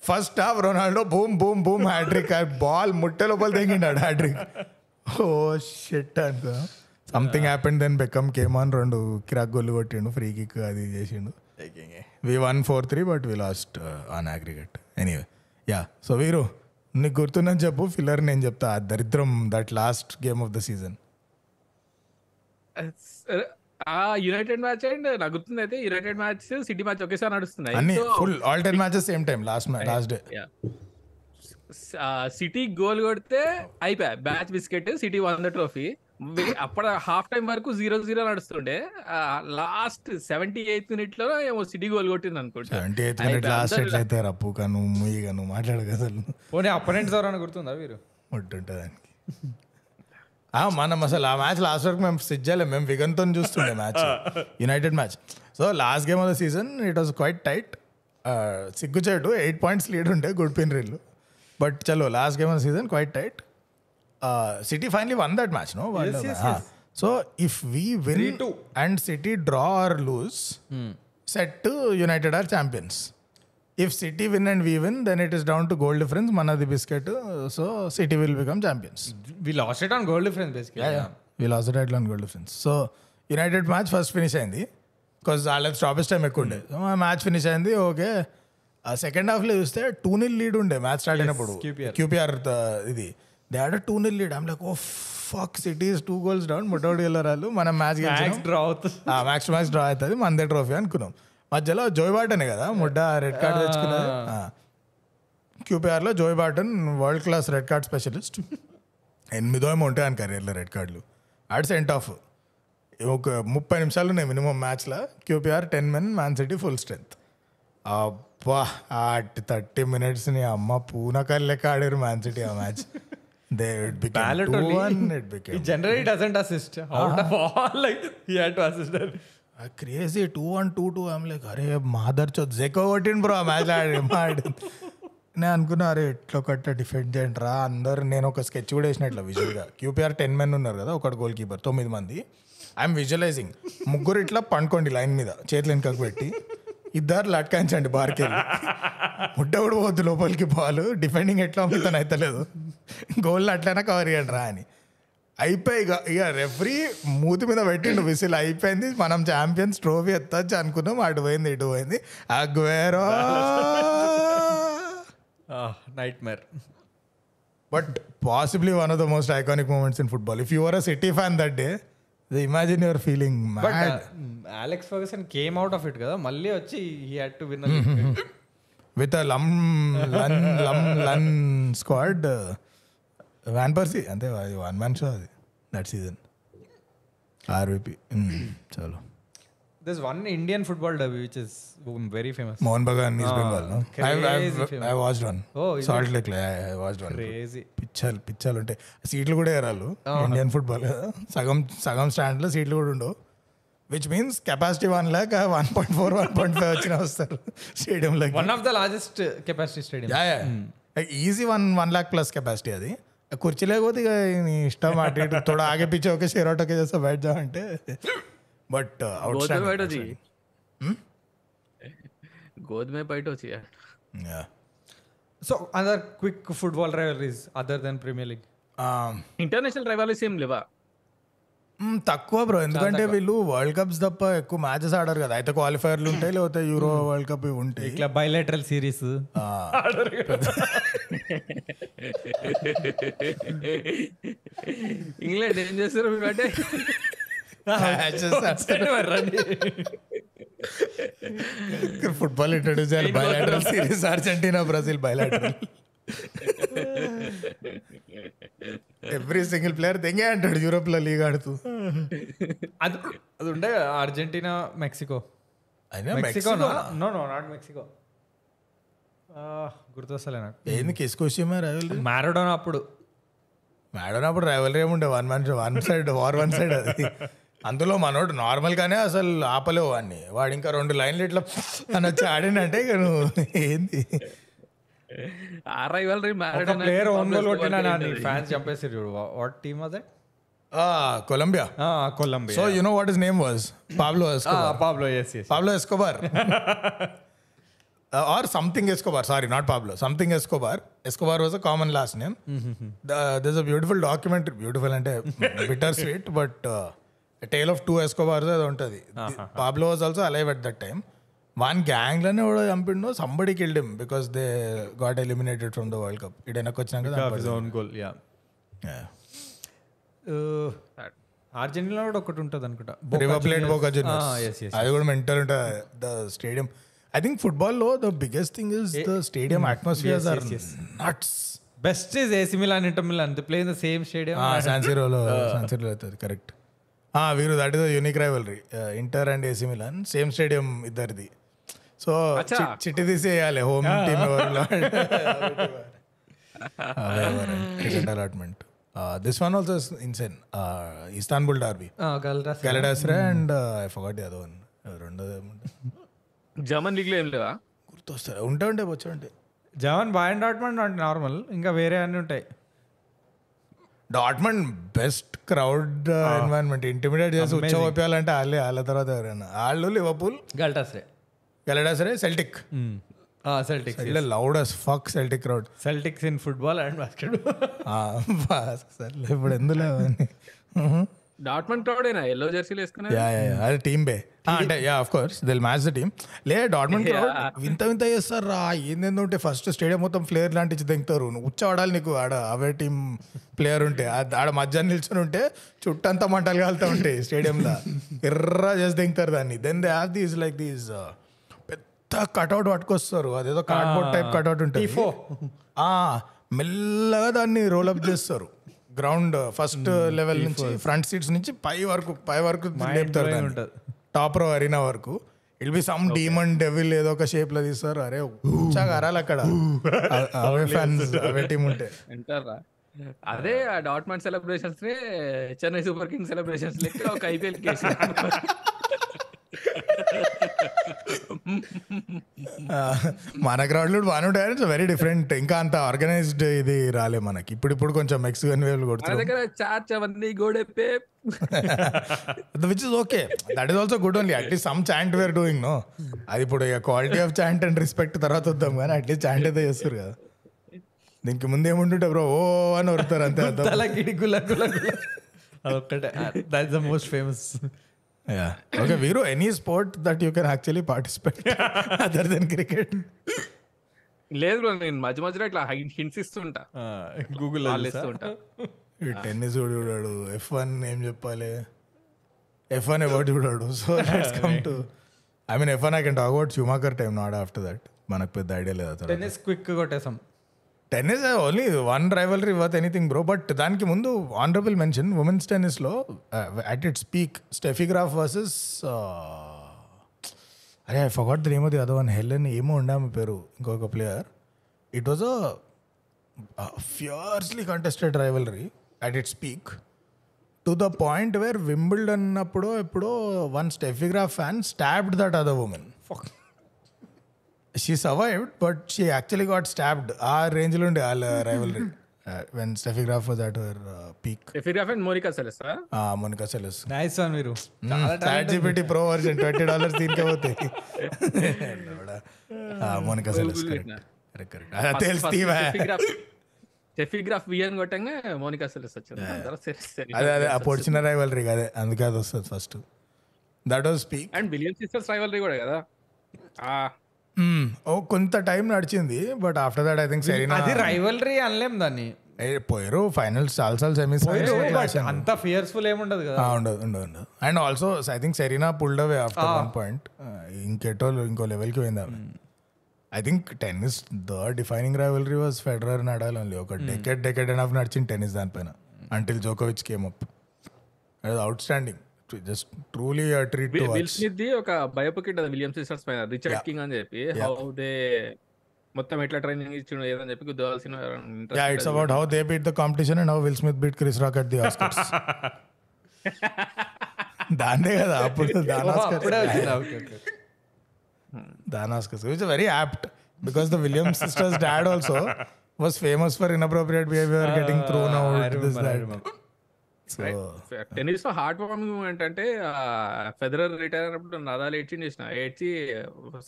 First half Ronaldo boom boom boom hattrick ball ముట్టె లోపల తెగిండాడు హ్యాట్రిక్ ఓ షెట్ అనుకో something happened then Beckham came on రెండు కిరాక్ గోల్ కొట్టిండు ఫ్రీ కిక్ అది చేసిండు. We won four three but we lost on aggregate anyway yeah so Veeru నీకు గుర్తుందని చెప్పు ఫిల్లర్ నేను చెప్తా ఆ దరిద్రం that last game of the season ఆ యునైటెడ్ మ్యాచ్ అండ్ నాకు గుర్తుంది అయితే యునైటెడ్ మ్యాచ్ సిటీ మ్యాచ్ ఒకేసారి నడుస్తున్నాయి. అన్ని full all ten matches same time last last day yeah. City goal కొడితే అయిపోయా batch biscuit City won the trophy అప్పుడు హాఫ్ టైం వరకు జీరో జీరో నడుస్తుండే. లాస్ట్ సెవెంటీ ఎయిత్ మినిట్లో ఏమో సిటీ గోల్ కొట్టింది అనుకుంటా. సెవెంటీ ఎయిత్ మినిట్ లాస్ట్ రప్పు కను అసలు పోనీ ఎవరైనా గుర్తుందా వీరు? ఉంటుంటుంది దానికి. ఆ, మనం అసలు ఆ మ్యాచ్ లాస్ట్ వరకు మేము సిట్ చేయలేం. మేము విగన్తో చూస్తుండే match. United match. So last game of the season it was quite tight. సిగ్గుచేటు ఎయిట్ పాయింట్స్ లీడ్ ఉండే గుడ్ పిన్ రీల్. బట్ చలో last game of the season quite tight. City finally won that match no so if we win and City draw or lose set United are champions if City win and we win then it is down to goal difference మనది biscuit so City will become champions we lost it on goal difference basically we lost title on goal difference so United match first finish అయింది because వాళ్ళకి stoppage time ఎక్కువ ఉండే. So match finish అయింది okay. ఆ second హాఫ్లో చూస్తే two nil lead ఉండే match start అయినప్పుడు. QPR. క్యూపీఆర్ ఇది. They two nil lead I'm like oh fuck City's two goals down ముట్టోడు వెళ్ళరాలు మనం మ్యాచ్ డ్రా అవుతుంది. మ్యాక్స్ మ్యాచ్ డ్రా అవుతుంది. మనదే ట్రోఫీ అనుకున్నాం. మధ్యలో జోయ్ బాటనే కదా ముడ్డ రెడ్ కార్డ్ తెచ్చుకున్నది. క్యూపీఆర్లో Joey Barton world class red card specialist ఎనిమిదో ఏమో ఉంటాయి అని కెరీర్లో రెడ్ కార్డులు ఆడ్ సెంట్ ఆఫ్ ఒక ముప్పై నిమిషాలు ఉన్నాయి మినిమం మ్యాచ్లో QPR ten men Man City full strength అబ్బా ఆ థర్టీ మినిట్స్ని అమ్మ పూనకాలు లెక్క ఆడారు మ్యాన్ సిటీ ఆ match it become generally doesn't assist out of all like he had to assist crazy two one two two I'm like అరే మాదర్ చో జెకో బ్రో ఆ మ్యాచ్ ఆడి ఆడి నేను అనుకున్నా అరే ఎట్లా కట్ట డిఫెండ్ చేయండి రా అందరు నేను ఒక స్కెచ్ కూడా వేసిన ఇట్లా విజువల్గా క్యూపీఆర్ టెన్ మెన్ ఉన్నారు కదా ఒకటి గోల్ కీపర్ తొమ్మిది మంది. ఐఎమ్ విజువలైజింగ్ ముగ్గురు ఇట్లా పండుకోండి లైన్ మీద చేతులు వెనకకు పెట్టి. ఇద్దరు లట్కాయించండి బార్కెళ్ళి ముట్ట కూడా పోద్దు లోపలికి బాల్. డిఫెండింగ్ ఎట్లా అమ్ముతాను అయితే లేదు. గోల్ అట్లైనా కవర్ చేయండి రా అని. అయిపోయి ఇక ఇక రెఫరీ మూతి మీద పెట్టిండు విసిల్. అయిపోయింది. మనం ఛాంపియన్స్ ట్రోఫీ ఎత్తచ్చు అనుకున్నాం. అటు పోయింది ఇటు పోయింది. Aguero nightmare but possibly one of the most iconic moments in football if your a City fan that day imagine your feeling Alex Ferguson came out of it కదా. మళ్ళీ వచ్చి he had to win with లమ్ లన్ లమ్ లన్ squad van Persie అంతే one man show అది. That season RVP చలో. This one Indian football dub which is very famous Mohun Bagan East Bengal famous. I watch one Oh, is Salt Lake I watch one crazy పిచ్చాలు పిచ్చాలు ఉంటాయి సీట్లు కూడా ఏరాలు Indian football సగం సగం స్టాండ్లో సీట్లు కూడా ఉండవు. Which means capacity one lakh one point four one point five వచ్చిన వస్తారు స్టేడియంలోకి. One of the largest capacity stadium easy one one lakh plus capacity అది. కుర్చీ లేకపోతే ఇక నీ ఇష్టం అటు ఇటు తోడ ఆగే పిచ్చే ఒకే షేర్ అవుట్ ఒకే చేస్తా బయట అంటే బట్ అవుట్ గోధుమ బయట వచ్చి. గోధుమ బయట వచ్చి. So other quick football rivalries other than Premier League international rivalries ఏం లేవా? మ్, తక్కువ బ్రో ఎందుకంటే వీళ్ళు వరల్డ్ కప్స్ తప్ప ఎక్కువ మ్యాచెస్ ఆడరు కదా. అయితే క్వాలిఫైర్లు ఉంటాయి లేకపోతే యూరో వరల్డ్ కప్ ఇవి ఉంటాయి. ఇట్లా బయలెటరల్ సిరీస్ ఆ, ఇంగ్లాండ్ ఏం చేస్తారు అంటే ఫుట్బాల్ ఇంట్రడ్యూస్ చేయాలి bilateral series Argentina Brazil bilateral every single player దెంగే అంటాడు యూరోప్లో లీగ్ ఆడుతూ అది అది ఉండే అర్జెంటీనా మెక్సికో అయినా Mexico no no not Mexico గుర్తొస్తలే నాకు. రైవల్ మ్యారడోన్ అప్పుడు. అప్పుడు రైవల్ ఏముండే? One one one side war one side అది. అందులో మనోడు నార్మల్గానే అసలు ఆపలేవు వాడిని వాడు ఇంకా రెండు లైన్లు ఇట్లా అని వచ్చి ఆడినంటే ఇక నువ్వు ఏంది? ప్లేయర్ వందలు కొట్టినాన్ని Colombia. Colombia. So you what is name was Pablo Pablo Escobar or something Escobar sorry not Pablo something Escobar Escobar was a common last name this beautiful documentary beautiful అంటే bitter sweet but uh, tale of two Escobars అది ఉంటుంది. Pablo was also alive at that one గ్యాంగ్లోనే కూడా చంపిండు somebody killed him because they got eliminated from the World Cup ఇటు వెనక్కి వచ్చినాక Argentina కూడా ఒకటి ఉంటుంది అనుకుంటా. రివర్ ప్లేట్ బోకా అది కూడా మెంటల్ ఉంటుంది the stadium I think ఫుట్బాల్లో the biggest thing is the stadium atmospheres are nuts best is AC Milan Inter Milan they play in the same stadium సాన్సిరోలో సాన్సిరోలో అవుతుంది కరెక్ట్ వీరు that is unique rivalry Inter and AC Milan same stadium ఇద్దరిది. So. చిట్టి తీసి వేయాలి home team cricket allotment this one also insane Istanbul derby Galatasaray and I forgot the other one రెండోది German లీగ్లో ఏం లేవా? గుర్తొస్తారు ఉంటే ఉంటే వచ్చి ఉంటే. జవన్ బాయ్ డాట్మెంట్ అంటే నార్మల్ ఇంకా వేరే అన్ని ఉంటాయి. Dortmund best crowd environment intimidate చేసి ఉచ్చోపాలంటే వాళ్ళే వాళ్ళ తర్వాత ఎవరైనా. వాళ్ళు Liverpool Galatasaray. Galatasaray Celtic Celtics loud as fuck Celtic crowd Celtics in football and basket సర్లే ఇప్పుడు ఎందులో డాట్మెంట్ క్రౌడేనా ఎల్లో జెర్సీలు వేసుకున్నా యా యా అదే టీమ్ బే. అంటే యా ఆఫ్ కోర్స్ దిల్ మ్యాచ్ ద టీమ్ లే క్రౌడ్ వింత వింత చేస్తారు? రా ఏందేందో ఉంటే ఫస్ట్ స్టేడియం మొత్తం ఫ్లేయర్ లాంటి దింగుతారు నువ్వు ఉచ్చ ఆడాలి నీకు ఆడ అవే టీం ప్లేయర్ ఉంటే ఆడ మధ్యాహ్నం నిల్చొని ఉంటే చుట్టంతా మంటలు కాలుతూ ఉంటాయి స్టేడియంలో ఎర్ర చేసి దింగుతారు దాన్ని. Then they have these like these పెద్ద కట్అవుట్ పట్టుకొస్తారు. అదేదో కార్డ్బోర్డ్ టైప్ కట్అవుట్ ఉంటుంది. మెల్లగా దాన్ని రోలప్ చేస్తారు. గ్రౌండ్ ఫస్ట్ లెవెల్ నుంచి ఫ్రంట్ సీట్స్ నుంచి పై వరకు పై వరకు లేపుతారు దాన్ని. ఉంటది. టాప్ రో అరీనా వరకు. It be some demon devil ఏదో ఒక షేప్లో తీస్తారు. అరే ఉచ్చాగా అరాలి అక్కడ. అ- అవే ఫ్యాన్స్ అవే టీం ఉంటే. అంటారా అదే ఆ డాట్మెంట్ సెలబ్రేషన్స్ని చెన్నై సూపర్ కింగ్ సెలబ్రేషన్స్ లెక్క ఒక ఐపీఎల్ కేసు. మన గ్రౌండ్లో బాగానే ఉంటాయి ఇట్స్ వెరీ డిఫరెంట్ ఇంకా అంత ఆర్గనైజ్డ్ ఇది రాలే మనకి. ఇప్పుడు ఇప్పుడు కొంచెం మెక్సికన్ వేవ్లు దగ్గర చార్చ్ అవన్నీ గోడెప్పే. Which is okay that is also good only at least some chant we're doing no అది ఇప్పుడు quality of chant and respect తర్వాత వద్దాం కానీ అట్లీస్ట్ చాంట్ అయితే చేస్తారు కదా. దీనికి ముందు ఏముంటుంటే బ్రో ఓ అని వరుతారు అంతే అర్థం. తలకిడి గుల గుల గుల. అదొక్కటే. That's the most famous okay వీరు any sport that you can actually participate other than cricket లేదు bro, నేను మధ్య మధ్యలో ఇట్లా హింట్స్ ఇస్తుంటా. గూగుల్ వాళ్ళు ఇస్తూ ఉంటా టెన్నిస్ కూడా చూడాడు. ఎఫ్ వన్ ఏం చెప్పాలి? F one about చూడాడు. So let's come to I mean F one I can talk about Schumacher time not after that మనకు పెద్ద ఐడియా లేదు tennis quick కొట్టేసాం tennis only one rivalry worth anything bro but దానికి ముందు honourable mention women's టెన్నిస్లో at its peak Steffi Graf versus అరే I forgot the name the అదో one Helen ఏమో ఉండాము పేరు ఇంకొక player it was a fiercely contested rivalry at its peak to the point where Wimbledon అన్నప్పుడు ఎప్పుడో one Steffi Graf fan stabbed that other woman she survived but she actually got stabbed ఆ రేంజ్లో ఉండే వాళ్ళ rivalry when Steffi Graf was at her peak ఫిగ్రాఫ్ and Monica Seles Monica Seles nice one మీరు chat GPT pro version twenty dollars దీనికే పోతాయి. Monica Seles correct correct తెలుసు Steffi Graf వియన్ కొట్టంగా మోనికా సెలెస్ వచ్చింది. అదే అదే ఆ పొడిచిన రైవలరీ అదే అందుకే అది వస్తుంది first that was speak and William sisters rivalry కూడా కదా? ఆ. ఓ కొంత టైం నడిచింది but after that I think Serena. అది రైవలరీ అనలేం దాన్ని. ఏ, పోయారు ఫైనల్స్ చాలా సార్లు సెమీస్ అంత ఫియర్స్ఫుల్ ఏముండదు కదా. ఉండదు ఉండదు ఉండదు. And also I think Serena pulled away after one point ఇంకెటో ఇంకో లెవెల్కి పోయింది ఆమె I think tennis the defining rivalry was Federer Nadal only ఒక డెకెట్ డెకెట్ అండ్ హాఫ్ నడిచింది టెన్నిస్ దానిపైన. Until జోకోవిచ్ came up outstanding just truly treat to Will Smith the ఒక biopic William sisters పైన Richard King అని చెప్పి how they మొత్తం ఎట్లా training ఇచ్చిండు ఏదని చెప్పి గుద్దవలసిన yeah it's about how they beat the competition and how Will Smith beat Chris Rock at the Oscars దాన్నే కదా అప్పుడు which very apt because the Williams sisters dad also was famous for inappropriate behaviour getting now this that టెన్నిస్లో heart warming moment అంటే Federer retire అయినప్పుడు Nadal ఏడ్చి చేసిన. ఏడ్చి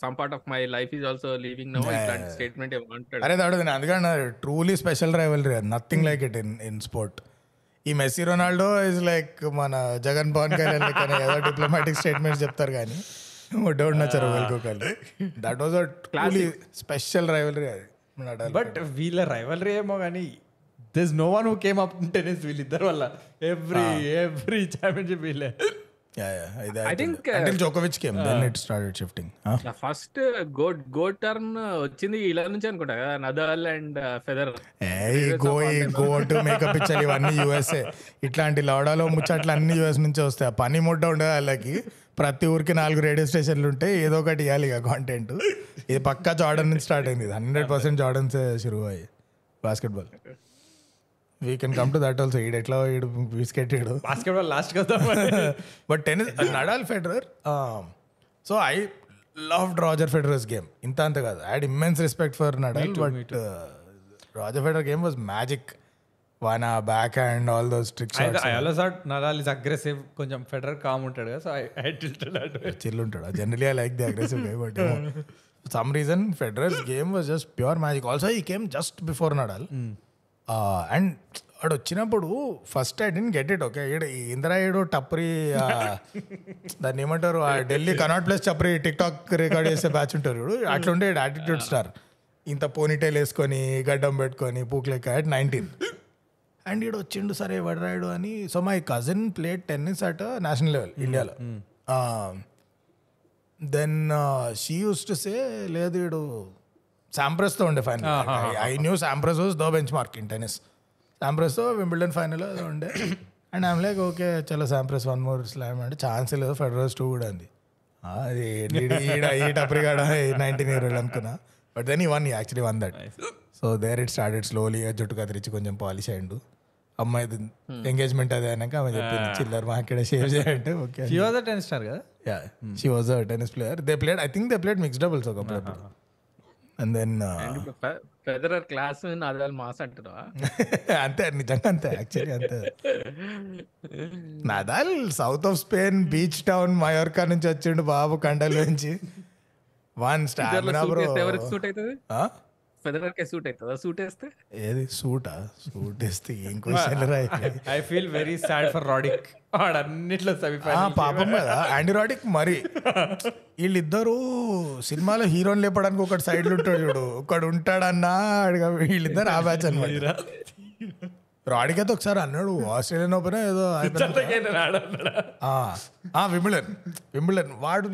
some part of my life is also living no ఇట్లాంటి statement ఏమంటాడు అరే దాడు అందుకని truly special rivalry nothing like it in in sport ఈ మెస్సీ రొనాల్డో ఇస్ లైక్ మన జగన్ పవన్ కళ్యాణ్ లెక్క ఏదో డిప్లొమాటిక్ స్టేట్మెంట్స్ చెప్తారు కానీ doubt నచ్చరు that was a truly special rivalry అది. బట్ వీళ్ళ రైవలరీ ఏమో కానీ this no one who came up tennis వీళ్ళిద్దరు వల్ల. ఎవ్రీ ఎవ్రీ ఛాంపియన్షిప్ వీళ్ళే. Uh, ఫస్ట్ గోడ్ గోడ్ టర్న్ వచ్చింది ఇలా నుంచి అనుకుంటా. కదా Nadal and Federer go go to makeup ఇచ్చాలి ఇవన్నీ యూఎస్ఏ ఇట్లాంటి లౌడాలో ముచ్చట్లు అన్ని యూఎస్ నుంచే వస్తాయి. ఆ పని ముడ్డ ఉండదు వాళ్ళకి. ప్రతి ఊరికి నాలుగు రేడియో స్టేషన్లు ఉంటాయి ఏదో ఒకటి ఇవ్వాలి ఇక కాంటెంట్ ఇది పక్కా జార్డన్ నుంచి స్టార్ట్ అయింది. హండ్రెడ్ పర్సెంట్ జార్డన్స్ షురు అయ్యి. Basketball we can come to that also ఈడు ఎట్లా ఈడు బిస్కెట్ ఈడు బాస్కెట్ బాల్ లాస్ట్ కదా but tennis Nadal Federer so I love Roger Federer's game ఇంత అంత కాదు. I had immense respect for Nadal but Roger Federer game was magic one backhand all those tricks I also thought Nadal is aggressive కొంచెం Federer calm ఉంటాడు కదా so I I tilted at chill ఉంటాడు. Generally I like the aggressive gay but some reason Federer's game was just pure magic also ఈ came just before Nadal and వాడు వచ్చినప్పుడు first I didn't get it okay ఈడు ఇందిరా ఈడు టప్రి దాన్ని ఏమంటారు? ఆ ఢిల్లీ కనాట్ ప్లేస్ టప్రి టిక్ టాక్ రికార్డ్ చేసే బ్యాచ్ ఉంటారు చూడు. అట్లుండే యాటిట్యూడ్ స్టార్ ఇంత పోనీటైల్ వేసుకొని గడ్డం పెట్టుకొని పూక్లెక్క అట్ నైన్టీన్ అండ్ ఈడు వచ్చిండు సరే వడరాయుడు అని. So my cousin played tennis at national level ఇండియాలో then she used to say లేదు ఈడు శాంప్రస్తో ఉండే final I knew Sampras was the benchmark in tennis శాంప్రస్తో Wimbledon final అది ఉండే. అండ్ ఐమ్ లైక్ ఓకే చలో శాంప్రస్ వన్ మోర్ స్లామ్ అంటే chance లేదు. ఫెడరల్స్ టూ కూడా అది. ఈ టప్రిగాడ నైన్టీన్ ఇయర్ అనుకున్నా. బట్ దెన్ ఈ won actually won that so there it started slowly జుట్టు కత్తిరించి కొంచెం పాలిష్ అయ్యిండు. అమ్మాయి ఎంగేజ్మెంట్ అదే అయినాక ఆమె చెప్పింది చిల్లర్ మా ఇక్కడ షేవ్ చేయంటే okay she was a tennis star కదా? Yeah she was a tennis player they played I think they played mix doubles ఒకప్పుడు. And then Federer class Nadal mass అంటారా? అంతే నిజంగా అంతే యాక్చువల్లీ అంతే. Nadal south of Spain beach town Mallorca నుంచి వచ్చిండు బాబు కండల నుంచి వన్ స్టామినా బ్రో. ఎవరికి సూట్ అవుతుంది? ఫెదరర్ కే సూట్ అవుతుందా సూట్ వేస్తే ఏది సూటా సూట్ వేస్తే ఏం క్వశ్చన్ రాయి I feel very sad for Roddick వాడు అన్నిట్లో పాపం కదా యాంటీరాటిక్ మరి. వీళ్ళిద్దరు సినిమాలో హీరోని లేపడానికి ఒకటి సైడ్ ఉంటాడు చూడు. ఒకడు ఉంటాడన్నా అడిగా వీళ్ళిద్దరు ఆ బ్యాచ్ అనమాట రాడిక్ అయితే ఒకసారి అన్నాడు ఆస్ట్రేలియన్ ఓపెన్ ఏదో విమిలన్ విమిలన్ వాడు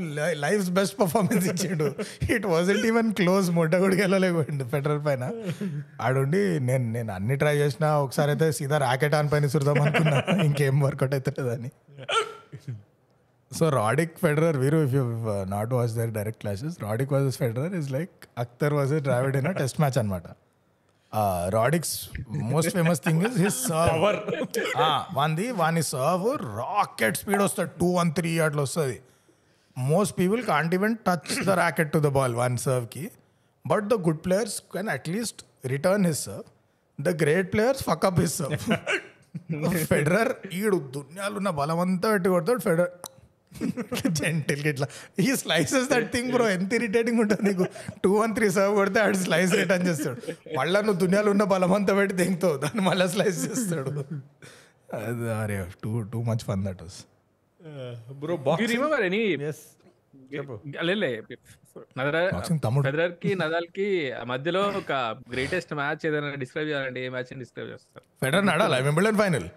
లైఫ్ బెస్ట్ పర్ఫార్మెన్స్ ఇచ్చాడు. ఇట్ వాజంట్ ఈవెన్ క్లోజ్ మొట్ట కూడా వెళ్ళలేకపోయింది ఫెడరల్ పైన. ఆడుండి నేను నేను అన్ని ట్రై చేసిన ఒకసారి అయితే సీదా రాకెట్ ఆన్ పైన సురదాం అనుకున్నా. ఇంకేం వర్కౌట్ అవుతుందని సో రాడిక్ ఫెడరర్ వీరు if you not watch their direct classes Roddick versus Federer is like Akhtar versus Dravid in test match అనమాట Roddick's most famous thing is his power వాంది వాని serve rocket speed వస్తుంది. Two one three అట్లా వస్తుంది. Most people can't even touch the racket to the ball one సర్వ్కి but the good players can at least return his serve the great players fuck up his serve Federer ఈడు దునియాలు ఉన్న బలమంతా పెట్టి కొడతాడు. Federer gentle ఇట్లా. ఈ slices that thing bro ఎంత irritating ఉంటుంది నీకు? టూ వన్ త్రీ సర్వ్ కొడితే ఆడు స్లైస్ రిటర్న్ చేస్తాడు. మళ్ళీ నువ్వు దునియాలో ఉన్న బలమంతా పెట్టి దింగుతావు దాన్ని మళ్ళీ స్లైస్ చేస్తాడు. అది అరే too too much fun that was bro box remember any ఫెదరర్కి నదాల్కి మధ్యలో ఒక గ్రేటెస్ట్ మ్యాచ్ ఏదైనా డిస్క్రైబ్ చేయాలంటే ఏ మ్యాచ్ డిస్క్రైబ్ చేస్తారు? Federer నడాలి Wimbledon final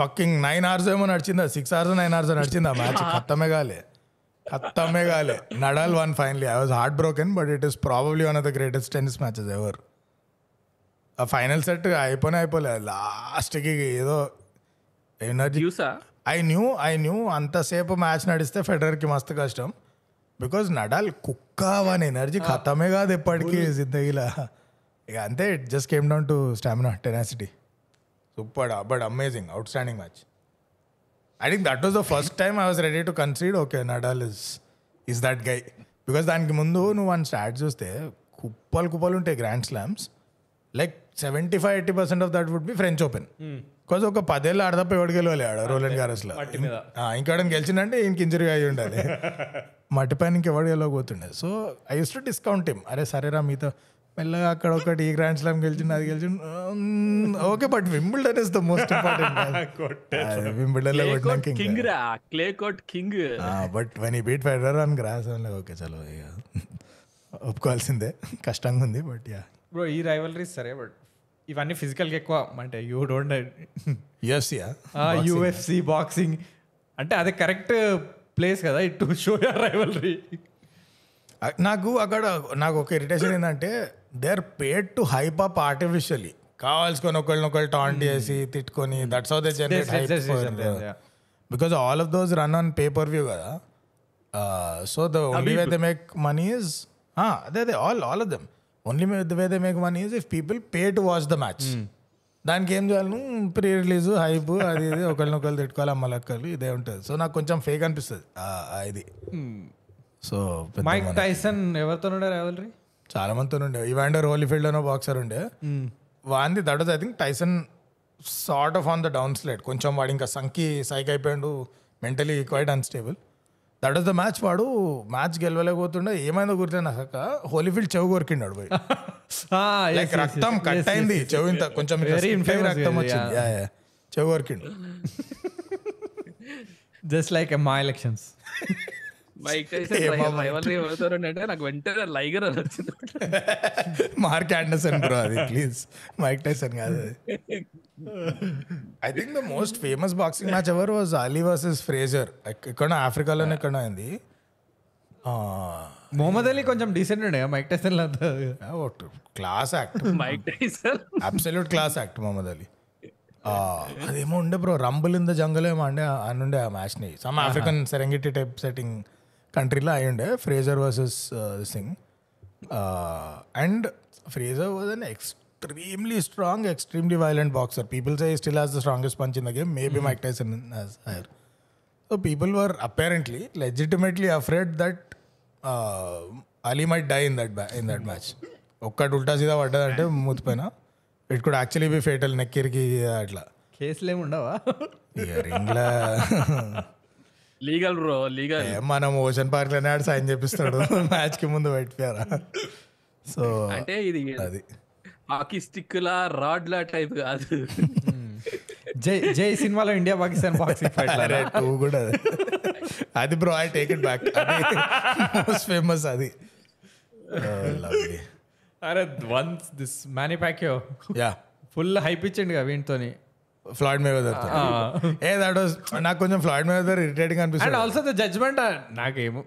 fucking nine hours ఏమో నడిచిందా? సిక్స్ అవర్స్ నైన్ అవర్స్ నడిచింది? ఆ మ్యాచ్ ఖత్తమే కాలే. ఖత్తమే కాలే. Nadal won finally I was heart broken but it is probably one of the greatest tennis matches ever ఆ ఫైనల్ సెట్ అయిపోయినా అయిపోలే. లాస్ట్కి ఏదో ఎనర్జీ యూసా ఐ న్యూ ఐ న్యూ అంతసేపు మ్యాచ్ నడిస్తే ఫెడరర్కి మస్తు కష్టం. బికాజ్ నడాల్ కుక్క వన్ ఎనర్జీ ఖతమే కాదు ఎప్పటికీ జిందగీలా ఇక అంతే it just came down to stamina tenacity super but amazing outstanding match I think that was the first time I was ready to concede okay Nadal is is that guy because దానికి ముందు నువ్వు one start చూస్తే కుప్పలు కుప్పలు ఉంటాయి grand slams like seventy five eighty percent of that would be French Open because ఒక పదేళ్ళు ఆడదప్ప ఎవడు గెలవాలి ఆడ రోలెండ్ గారస్లో ఇంకోటి గెలిచిందంటే ఈయనకి ఇంజరీ అయి ఉండాలి. మట్టి పైన ఇంకెవడు గెలవకపోతుండే so I used to discount him అరే సరేరా మీతో. మెల్లగా అక్కడ ఒకటి ఈ గ్రాండ్ స్లామ్ గెలిచింది అది గెలిచింది okay but Wimbledon is the most important వింబుల్డన్లో కొట్టినాక కింగ్ రా clay court king but won he beat Federer అని గ్రాస్ ఓకే చలో ఇక. ఒప్పుకోవాల్సిందే. కష్టంగా ఉంది బట్ యా బ్రో ఈ రైవలరీస్ సరే బట్ ఇవన్నీ ఫిజికల్గా ఎక్కువ. అంటే యూ డోంట్ ఎస్ యా యూఎఫ్సి బాక్సింగ్ అంటే అదే కరెక్ట్ ప్లేస్ కదా it to show your rivalry నాకు అక్కడ నాకు ఒక ఇరిటేషన్ ఏంటంటే they are paid to hype up artificially కావాల్సుకొని ఒకళ్ళనొకళ్ళు టాంట్ చేసి తిట్టుకొని that's how they generate. Because all of those run on pay per view కదా. So the only way they make money is అదే అదే all all of them only the way they make money is if people pay to watch the match దానికి ఏం చేయాలి? Pre release hype అది ఇది ఒకళ్ళనొకళ్ళు తిట్టుకోవాలి అమ్మలక్కలు ఇదే ఉంటుంది. సో నాకు కొంచెం ఫేక్ అనిపిస్తుంది. ఇది. సో మైక్ టైసన్ ఎవరితో ఉండే రైవలరీ చాలా మందితో ఉండే. ఇవాండర్ హోలీఫీల్డ్ అనో బాక్సర్ ఉండే. వాంది that was I think Tyson sort of on the down slide కొంచెం వాడు ఇంకా సంకి సైక్ అయిపోయాడు mentally quite unstable that was the match వాడు మ్యాచ్ గెలవలేకపోతుండే ఏమైందో గుర్తే నాక హోలీఫీల్డ్ చెవు కొరికిండాడు పోయి. లైక్ రక్తం కట్ అయింది చెవు ఇంత కొంచెం రక్తం వచ్చింది. yeah. Yeah, yeah. చెవు కొరికిండు. జస్ట్ లైక్ మై ఎలక్షన్స్ అంటే నాకు వెంటనే లైగర్ అని వచ్చింది. మార్క్ ఆండర్సన్ బ్రో అది ప్లీజ్ మైక్ టైసన్ కాదు I think the most famous boxing match ever was Ali versus Frazier ఎక్కడ ఆఫ్రికాలోనే ఎక్కడ అయింది. మొహమ్మద్ అలీ కొంచెం డీసెంట్ ఉండే. Mike Tyson class act Mike Tyson absolute class act Muhammad Ali ఆ, అదేమో ఉండే bro rumble in the jungle ఏమో అండే అని ఉండే ఆ మ్యాచ్ని some African Serengeti type setting కంట్రీలో అయి ఉండే Frazier versus Singh and Frazier was an extremely strong extremely violent boxer people say still has the strongest punch in the game maybe Mike Tyson higher so people were apparently legitimately afraid that Ali might die in that in that match ఒక్కటి ఉల్టా సీదా పడ్డదంటే మూతిపోయినా it could actually be fatal నెక్కిరికి అట్లా. కేసులు ఏమి ఉండవా? ఇక రింగ్లా. Legal bro legal. మనం ఓషన్ పార్క్లోనే ఆడు సైన్ చేపిస్తాడు. మ్యాచ్కి ముందు పెట్టారా సో అంటే ఇది అది. హాకీ స్టిక్ లా రాడ్ లా టైప్ కాదు. జై జై సినిమాలో ఇండియా పాకిస్తాన్ బాక్సింగ్ ఫైట్ అరే టూ కూడా అది. అది bro I take it back most famous అది. లవ్లీ అరే once this Pacquiao yeah full hype ఇచ్చిండు కదా వీటితోని ఫ్లాయిడ్ మేవెదర్ ఏ దట్ వాస్ నాకు కొంచెం ఫ్లాయిడ్ మేవెదర్ ఇరిటేటింగ్ అండ్ అనిపిస్తుంది ఆల్సో ద జడ్జ్మెంట్ నాకేమో.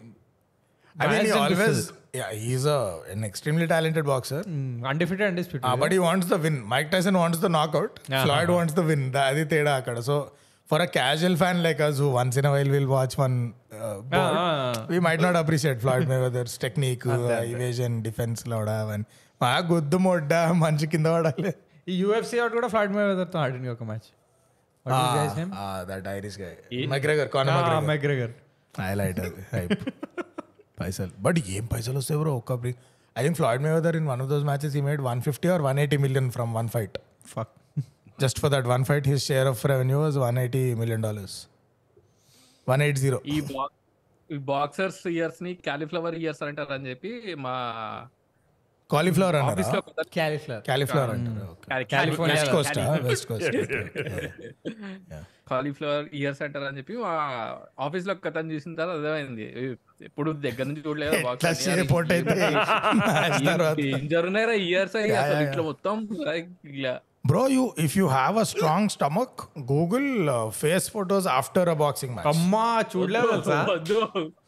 Mean, he always, yeah, he's a, an extremely talented boxer. Undefeated undisputed Uh, but he wants the win. Mike Tyson wants the knockout. Floyd wants the win. The- అది తేడా అక్కడ so for a casual fan like us who once in while will watch one we might not appreciate Floyd Mayweather's technique evasion defence లో అవన్నీ మా గుద్దు మొడ్డ మంచి కింద పడాలి ఈ యూఎఫ్సీ అవుట్ కూడా ఫ్లాట్ మేవెదర్తో ఆడింది ఒక match that Irish guy McGregor Conor McGregor highlight అది హైప్ పైసలు. బట్ ఏం పైసలు వస్తాయి బ్రో? ఒక్క I think Floyd Mayweather in one of those matches ఈ made one fifty or one eighty million from one fight fuck just for that one fight his share of revenue was 180 million dollars. 180 ఈ box ఈ boxers ఇయర్స్ని cauliflower ears అంటారు అని చెప్పి మా cauliflower అన్నారా? Cauliflower అంటారు California వెస్ట్లో. Coast west coast cauliflower ears అంటారు అని చెప్పి ఆఫీస్లో కథను చూసిన తర్వాత అర్థమైంది. ఎప్పుడు దగ్గర నుంచి చూడలేదు షేప్ అయితే ఇంజర్ ఉన్నారా ఇయర్స్ అయ్యి? ఇట్లా మొత్తం ఇలా bro you if you have a strong stomach Google face photos after a boxing match అమ్మా చూడలేదు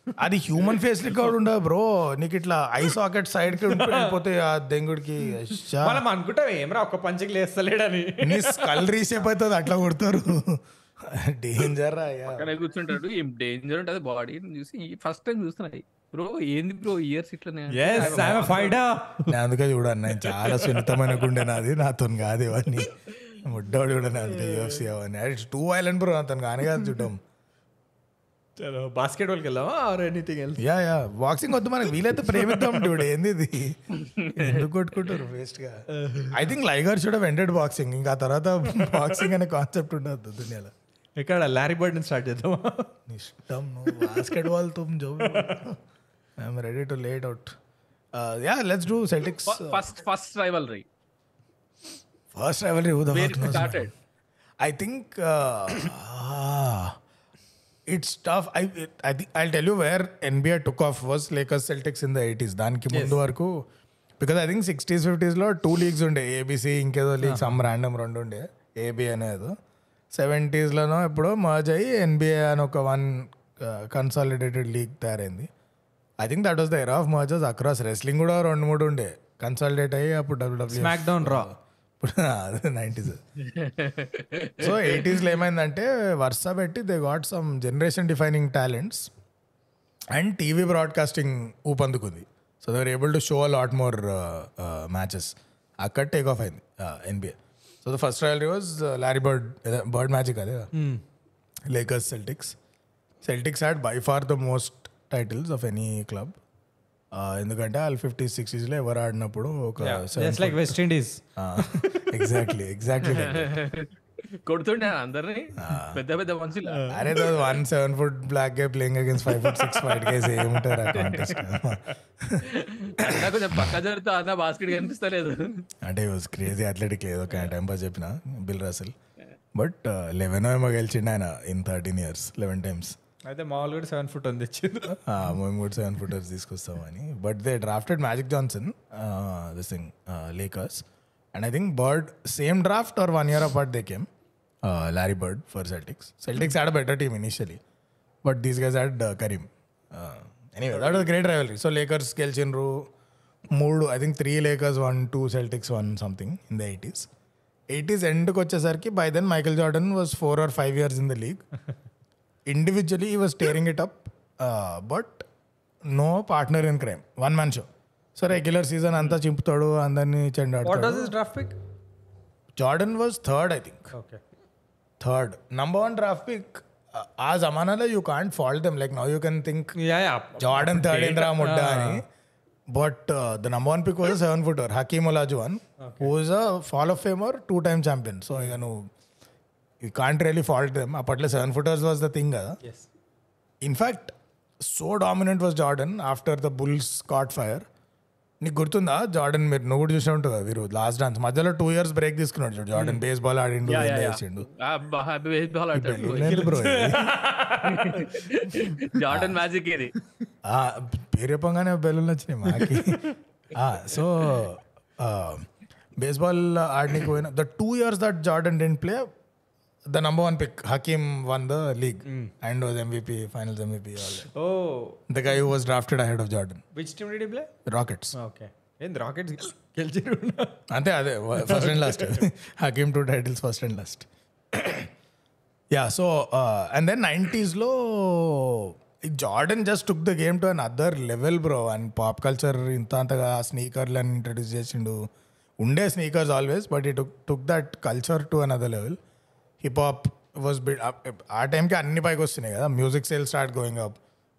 అది హ్యూమన్ ఫేస్ రికార్డ్ ఉండదు బ్రో నీకు ఇట్లా ఐ సాకెట్ సైడ్కి వెళ్ళిపోతే ఆ దెంగుడికి. మనం అనుకుంటాం ఏమరా ఒక్క పంచికి లేస్తలేడని. నీ స్కల్ రీసేప్ అవుతుంది అట్లా కొడతారు. డేంజర్ అక్కడ కూర్చుంటాడు ఏం డేంజర్ ఉంటుంది? బాడీ చూసి ఫస్ట్ టైం చూస్తున్నాయి. బ్రో ఏంది బ్రో ఇయర్స్ ఇట్లనే ఎస్ ఫైటర్ నేను అందుకే చూడండి నేను చాలా సున్నితమైన గుండె నాది నాతో కాదు ఇవన్నీ. ముడ్డోడు చూడండి అందుకే యూఎఫ్సీ అవన్నీ. ఇట్స్ టూ వైలెంట్ బ్రో అతను కానీ కాదు చూడడం. చలో బాస్కెట్ బాల్కి వెళ్దామా or anything else yeah yeah boxing వద్దు మనకి వీలైతే ప్రేమిద్దాం చూడు ఏంది ఇది ఎందుకు కొట్టుకుంటారు వేస్ట్గా? I think Liger should have ended boxing ఇంకా ఆ తర్వాత బాక్సింగ్ అనే కాన్సెప్ట్ ఉండదు దునియాలో. ఇక్కడ లారీ బర్డ్ స్టార్ట్ చేద్దామా? నీ ఇష్టం నువ్వు బాస్కెట్ బాల్ తుమ్ జో I'm ready to late out yeah let's do Celtics first first rivalry first rivalry. Who the Where fuck it knows, man? started? I think uh, ah, it's tough. I I think I'll tell you where NBA took off was Lakers Celtics in the 80s. దానికి ముందు వరకు because I think sixties ఫిఫ్టీస్లో two leagues ఉండే ABC ఇంకేదో league some random రెండు ఉండే AB అనేది. సెవెంటీస్లోనో ఎప్పుడో మర్జ్ అయ్యి ఎన్బిఏ అని ఒక వన్ కన్సాలిడేటెడ్ లీగ్ తయారైంది. I think that was the era of merges across wrestling కూడా రెండు మూడు ఉండే. కన్సాలిడేట్ అయ్యి అప్పుడు డబ్ల్యూడబ్ల్యూ రా ఇప్పుడు నైంటీస్. సో ఎయిటీస్లో ఏమైందంటే వరుస పెట్టి they got some generation defining talents and TV broadcasting ఊపందుకుంది. So they're able to show a lot more matches అక్కడ టేక్ ఆఫ్ అయింది NBA so the first royal was Larry Bird Bird Magic అదే. Lakers Celtics Celtics had by far the most titles of any club ఎందుకంటే వాళ్ళు fifty సిక్స్టీస్లో ఎవరు ఆడినప్పుడు ఒక just like West Indies exactly exactly కొడుతుండే అందరిని. పెద్ద పెద్ద మనుషులు. అరే one seven foot black guy playing against five foot six five guys ఏముంటారు కొంచెం పక్క జరుగుతూ అన్న బాస్కెట్ కనిపిస్తలేదు. అంటే వాజ్ క్రేజీ అథ్లెటిక్ ఏదో ఒక టైం పాస్ చెప్పిన బిల్ రసల్ బట్ లెవెన్ ఏమో గెలిచిండు ఆయన in thirteen years eleven times అయితే మామూలు కూడా సెవెన్ ఫుట్ ఉంది తెచ్చింది మేము కూడా సెవెన్ ఫుటర్స్ తీసుకొస్తామని. But they drafted Magic Johnson this thing Lakers and I think Bird same draft or one year apart they came Larry Bird for Celtics Celtics had a better team initially but these guys had Kareem anyway that was great rivalry so Lakers గెలిచిండ్రు. మూడు I think three Lakers won two Celtics one something in the eighties eighties ఎండ్కి వచ్చేసరికి by then Michael Jordan was four or five years in the league individually he was tearing it up but no partner in crime one man show so regular season అంతా చింపుతాడు అందరినీ చెండాడు Jordan was third I think third number one draft pick ఆ జమానాలో you can't fault them like now you can think Jordan third Indra ముడ్డా అని. But the number one pick was seven footer Hakeem Olajuwon who's a Hall of Famer two time champion so ఇక నువ్వు you can't really fault them అప్పట్లో seven footers was the thing కదా. In fact so dominant was Jordan after the Bulls caught fire నీకు గుర్తుందా? Jordan మీరు నువ్వు కూడా చూసే ఉంటావు కదా వీరు లాస్ట్ డాన్స్ మధ్యలో టూ ఇయర్స్ బ్రేక్ తీసుకున్నాడు చూడు జార్డన్ బేస్ బాల్ ఆడిండు ఇది. జార్డన్ మ్యాజిక్ ఇది. ఆ, పేరు చెప్పంగానే బెలూన్లు వచ్చినాయి మాకి. సో బేస్బాల్ ఆడడానికి పోయిన the two years that Jordan didn't play the number one pick Hakeem won the league and was MVP finals MVP oh the guy was drafted ahead of Jordan which team did play Rockets okay ఏంది Rockets గెలిచిరు అంతే అదే first and last Hakeem two titles first and last yeah so and then నైంటీస్లో Jordan just took the game to another level bro and pop culture ఇంత అంతగా స్నీకర్లు అని introduce చేసిండు. ఉండే sneakers always but he took took that culture to another level hip hop was big ఆ టైంకి అన్ని పైకి వస్తున్నాయి కదా. Music sale start going up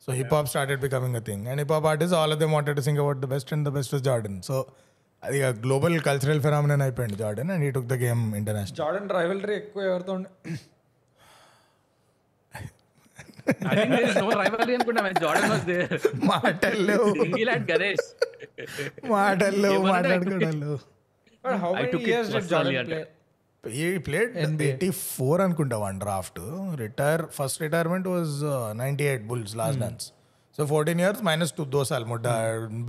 so hip hop started becoming a thing and hip hop artist all of them wanted sing about the best and the best Jordan so అది global cultural phenomenon అయిపోయింది Jordan and he took the game international Jordan rivalry ఎక్కువ ఎవరితో ఉండే? మాటలు గణేష్ మాటలు లేవు he played eighty four అనుకుంటా one draft retire first retirement was ninety eight Bulls last dance so fourteen years minus two దో సాల్ ముడ్డ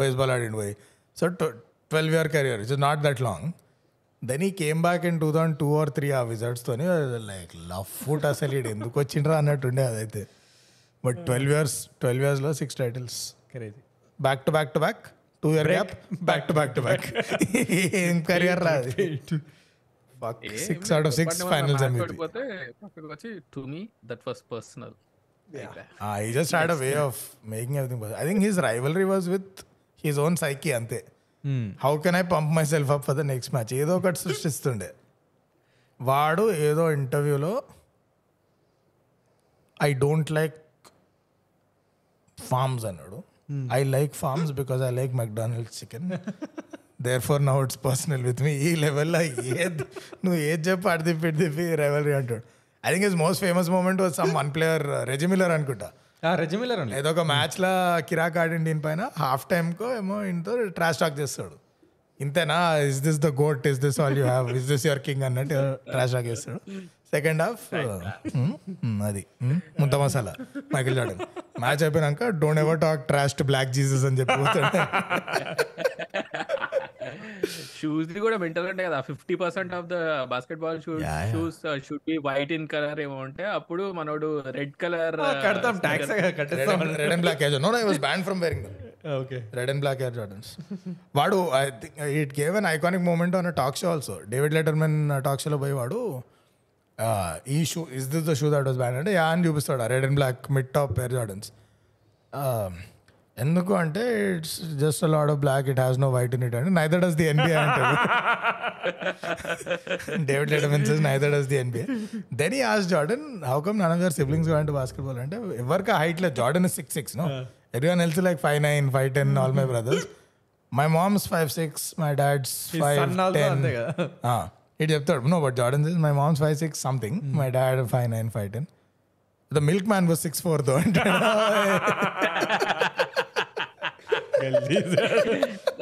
బేస్బాల్ ఆడిండి పోయి. So twelve year career it's not that long then he came back in two thousand two or three ఆ విజర్ట్స్తోని like love foot అసలు ఈడు ఎందుకు వచ్చిండ్రా అన్నట్టుండే అదైతే. బట్ ట్వెల్వ్ ఇయర్స్ ట్వెల్వ్ ఇయర్స్లో six titles Crazy. Back to back to back two year gap back to back to back ఏం కెరియర్ రాదు. Six out of six finals పక్కకు వచ్చి to me that was personal Ah, he just had a way of making everything possible. I think his rivalry was with his own psyche అంతే. How can I pump myself up for the next match ఏదో ఒకటి సృష్టిస్తుండే. వాడు ఏదో ఇంటర్వ్యూలో I don't like farms అన్నాడు. I like farms because I like McDonald's chicken therefore now it's personal with me ఈ లెవెల్లో ఏది నువ్వు ఏది చెప్పి అడి తిప్పి ఇటు తిప్పి రెవెల్ అంటాడు. I think is most famous moment was some one player Reggie Miller అనుకుంటా. only. ఏదో ఒక మ్యాచ్ లా కిరాక్ ఆడిండి దీనిపైన హాఫ్ టైమ్ కో ఏమో ఇంతో ట్రాష్ టాక్ చేస్తాడు. ఇంతేనా? Is this the GOAT is this all you have is this your king అన్నట్టు trash talk చేస్తాడు. సెకండ్ హాఫ్ అది ముంత మసాలా మైకిల్ జార్డన్ మ్యాచ్ అయిపోయినాక don't ever talk trash to black Jesus అని చెప్పి షూస్ ది కూడా మెంటల్ ఉంటాయి కదా fifty percent of the basketball shoes should be white in colour ఏమో ఉంటే అప్పుడు మనోడు రెడ్ కలర్ కడతాం tax కట్టేస్తాం. Red and black no I was banned from wearing okay red and black Air Jordans వాడు I think it gave an iconic moment on talk show also David Letterman talk షోలో పోయి వాడు uh, ఈ shoe is this the shoe that was banned అంటే yeah అని చూపిస్తాడు. Red and black mid top Air Jordans ఎందుకు అంటే it's just lot of black it has no white in it అంటే నైదర్ డస్ ది ఎన్బిఏ అంటాడు David Letterman says neither does the NBA then he as Jordan how come none your siblings go to basketball అంటే ఎవరికి height లేదు. Jordan six six no everyone else like five nine five ten all my brothers my mom's five six my dad's five ten. ఇటు చెప్తాడు. No but Jordan my mom's five six something my dad five nine five ten the milk man was six four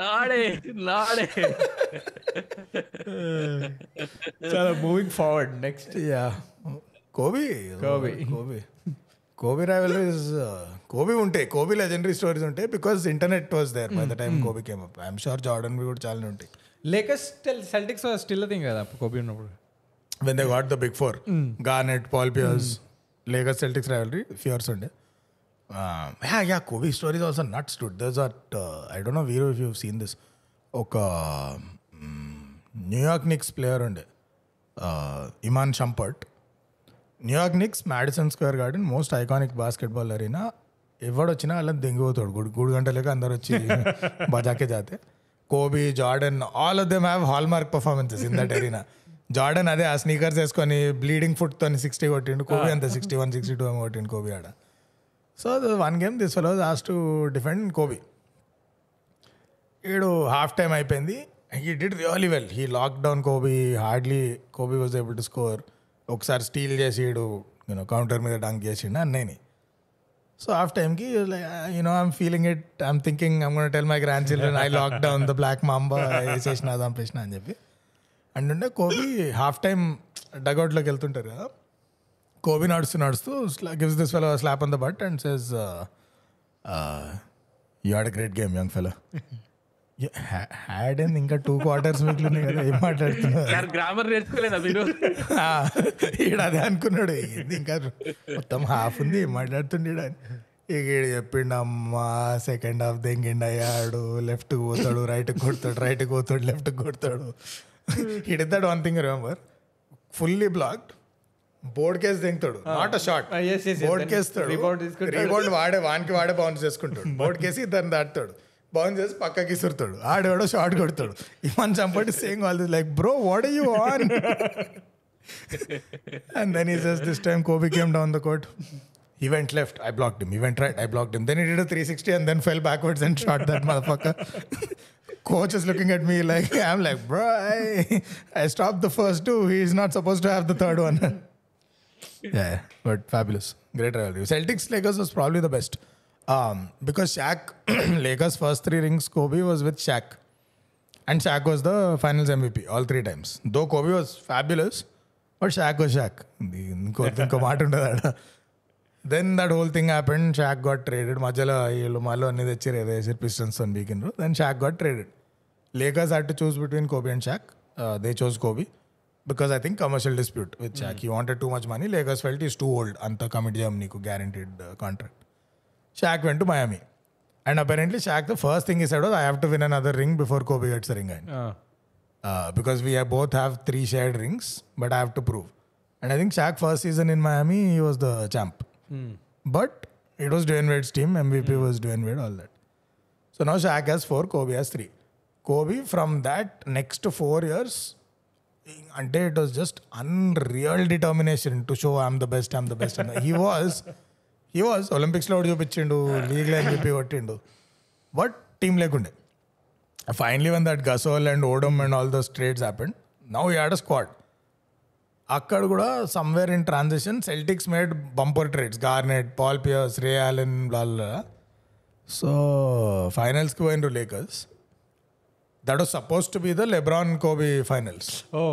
నాడే నాడే. చాలా moving forward next yeah Kobe Kobe. Kobe Kobe rivalries Kobe ఉంటాయి Kobe legendary stories ఉంటాయి because internet was there by the time Kobe came up I'm sure Jordan కూడా చాలా ఉంటాయి Lakers Celtics still thing కదా Kobe ఉన్నప్పుడు. When they got the big four Garnett Paul Pierce Lakers Celtics rivalry fierce ఉండే yeah yeah Kobe stories also nuts dude thus at I don't know hero if you seen this ఒక New York Knicks player ఉండే. Iman Shumpert New York Knicks Madison Square Garden most iconic basketball arena ఎవడొచ్చినా వాళ్ళని దెంగిపోతాడు. గుడి గుడి గంటలకి అందరు వచ్చి బజాకే జాతే. Kobe Jordan all of them have hallmark performances in that arena Jordan అదే ఆ స్నీకర్స్ వేసుకొని బ్లీడింగ్ ఫుట్తో సిక్స్టీ కొట్టిండు కోబీ అంత సిక్స్టీ వన్ సిక్స్టీ టూ కొట్టిండు కోబీ ఆడ. So one game this fellow has to defend Kobe. ఈడు హాఫ్ టైం అయిపోయింది. He did really well he lock down Kobe hardly Kobe was able to score ఒకసారి steal చేసిడు you know counter మీద dunk చేసిండు అన్నయ్యని. So half టైంకి you know I'm feeling it I'm thinking I'm gonna tell my grandchildren I lock down the Black Mamba వేసేసిన చంపేసిన అని చెప్పి. అంటుండే కోబీ హాఫ్ టైం డగౌట్లోకి వెళ్తుంటారు కదా. కోబీ నడుస్తూ నడుస్తూ gives this fellow slap on the butt and says you had great game young fellow had and ఇంకా టూ క్వార్టర్స్ మిగిలినాయి కదా ఏం మాట్లాడుతున్నారు? గ్రామర్ నేర్చుకోలేదా మీరు? అనుకున్నాడు ఇంకా మొత్తం హాఫ్ ఉంది ఏం మాట్లాడుతుండేడు అని ఇక చెప్పిండు అమ్మా సెకండ్ హాఫ్ దెంగిండు అయ్యాడు లెఫ్ట్ పోతాడు రైట్ కొడతాడు రైట్ పోతాడు లెఫ్ట్ కొడతాడు. ఇడతాడు one thing remember fully blocked board case దెంగుతాడు not a short Ah, yes, yes, yes. Board Then కేస్తాడు rebound తీసుకుంటాడు. రీబౌండ్ వాడే వానికి వాడే బౌన్స్ చేసుకుంటాడు బోర్డ్ కేసి ఇద్దరిని దాటుతాడు బౌన్స్ చేసి పక్కకి ఇసురుతాడు ఆడేవాడో షార్ట్ కొడతాడు ఇవన్ చంపటి saying all this like bro what you on and then he says this time Kobe came down the court. He went left, I blocked him. He went right, I blocked him. Then he did a 360 and then fell backwards and shot that motherfucker. Coach is looking at me like, I'm like, bro, I, I stopped the first two. He's not supposed to have the third one. yeah, but fabulous. Great rivalry. Celtics Lakers was probably the best. Um, because Shaq, Lakers' first three rings, Kobe was with Shaq. And Shaq was the finals MVP all three times. Though Kobe was fabulous, but Shaq was Shaq. Then that whole thing happened Shaq got traded మధ్యలో వీళ్ళు మళ్ళీ అన్ని తెచ్చారు ఏదో వేసారు Pistons అని weekend then Shaq got traded Lakers had to choose between Kobe and Shaq they chose Kobe because I think commercial dispute with Shaq you wanted too much money Lakers felt he's too old అంత commit చేయం నీకు guaranteed contract Shaq went to Miami and apparently Shaq the first thing he said I have to win another ring before Kobe gets ring ఆయన uh, because we have both have three shared rings, but I have to prove. And I think Shaq first season in Miami, he was the champ. But it was Dwayne Wade's team. MVP was Dwayne Wade, all that. So now Shaq has four, Kobe has three. Kobe from that next four years, అంటే it was just unreal determination to show I'm the best I'm the best he was he was ఒలింపిక్స్లో ఒకటి చూపించిండు లీగ్లో అని చెప్పి కొట్టిండు but team లేకుండే finally when that Gasol and Odom and all those trades happened, now he had a squad. అక్కడ కూడా somewhere in transaction Celtics made bumper trades Garnett Paul Pierce Ray Allen వాళ్ళ సో ఫైనల్స్కి పోయినరు Lakers that was suppose to be the LeBron Kobe finals oh.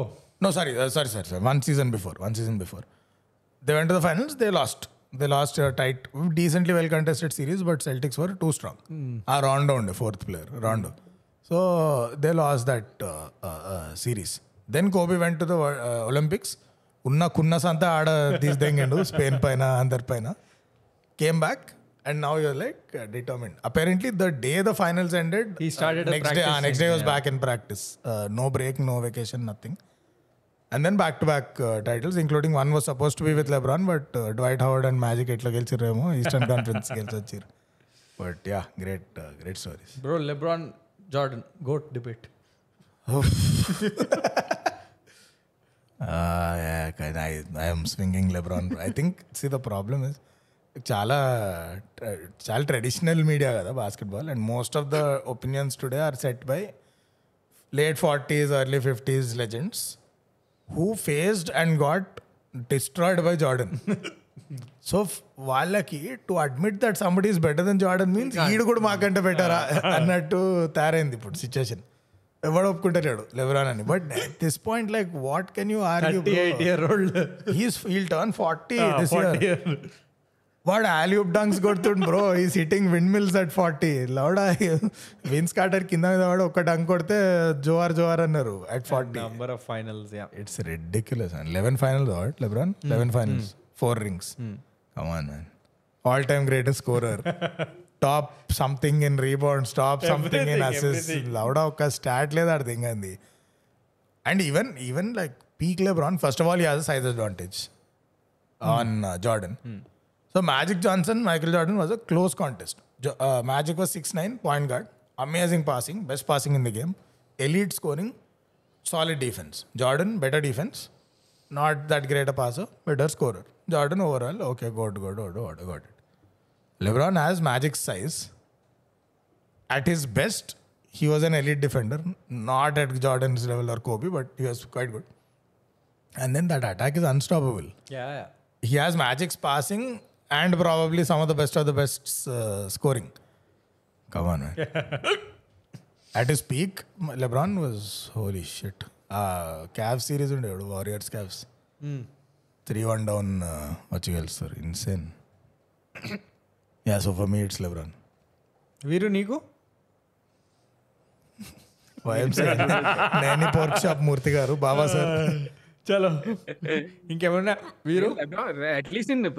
No sorry sorry sorry sir one season before one season before they went the finals they lost the lost tight decently well contested series but Celtics were too strong ఆ Rondo ఉండే fourth player Rondo so they lost that series Kobe went to the uh, Olympics. ఉన్న కున్నస్ అంతా ఆడ తీసిదెంగిండు Spain పైన అందరి పైన came back and now you're like determined apparently the day the finals ended He started a next day next day was back in practice no break no vacation nothing and then back to back titles including one was suppose to be with LeBron but Dwight Howard and Magic ఎట్లా గెలిచిరేమో eastern conference గెలిచి వచ్చారు but yeah great great stories bro LeBron Jordan GOAT debate I'm swinging LeBron. I think see the problem is చాలా చాలా traditional media కదా basketball and most of the opinions today are set by late forties early fifties legends who faced and got destroyed by Jordan so వాళ్ళకి to admit that somebody is better than Jordan means ఈడు కూడా మాకంటే బెటరా అన్నట్టు తయారైంది ఇప్పుడు situation ఎవడు ఒప్పుకుంటాడు లెవరాన్ అని. But this point like what can you argue eight year old he's he'll turn forty this year వాడు ఆలియూప్ డంక్స్ కొడుతుండు బ్రో ఈ sitting windmills at forty లౌడా విన్స్ కార్టర్ కింద మీద వాడు ఒక డంక్ కొడితే జోఆర్ జోఆర్ అన్నారు at forty number of finals it's ridiculous and eleven finals what LeBron eleven finals four rings come on man all time greatest scorer top something in rebounds top something in assist లౌడా ఒక stat లేదు ఆడ దింగంది and even even like peak LeBron first of all as size advantage on Jordan so Magic Johnson Michael Jordan was a close contest Magic was six nine point guard amazing passing best passing in the game elite scoring solid defense. Jordan, better defense. Not that great a passer, better scorer. Jordan overall, okay, good, good, good, good, got it. LeBron has magic size. At his best, he was an elite defender, not at Jordan's level or Kobe, but he was quite good. And then that attack is unstoppable. Yeah, yeah. He has magic's passing and probably some of the best of the best uh, scoring. Come on, man. At his peak, LeBron was holy shit. Uh, Cavs series and Warriors Cavs. Mm. 3 1 down, uh, what you else, sir? Insane. Yeah so for me it's LeBron Veeru నీకు? నేను pork shop Murthy గారు బాబా sir చలో. ఇంకేమన్నా? వీరు? At least నేను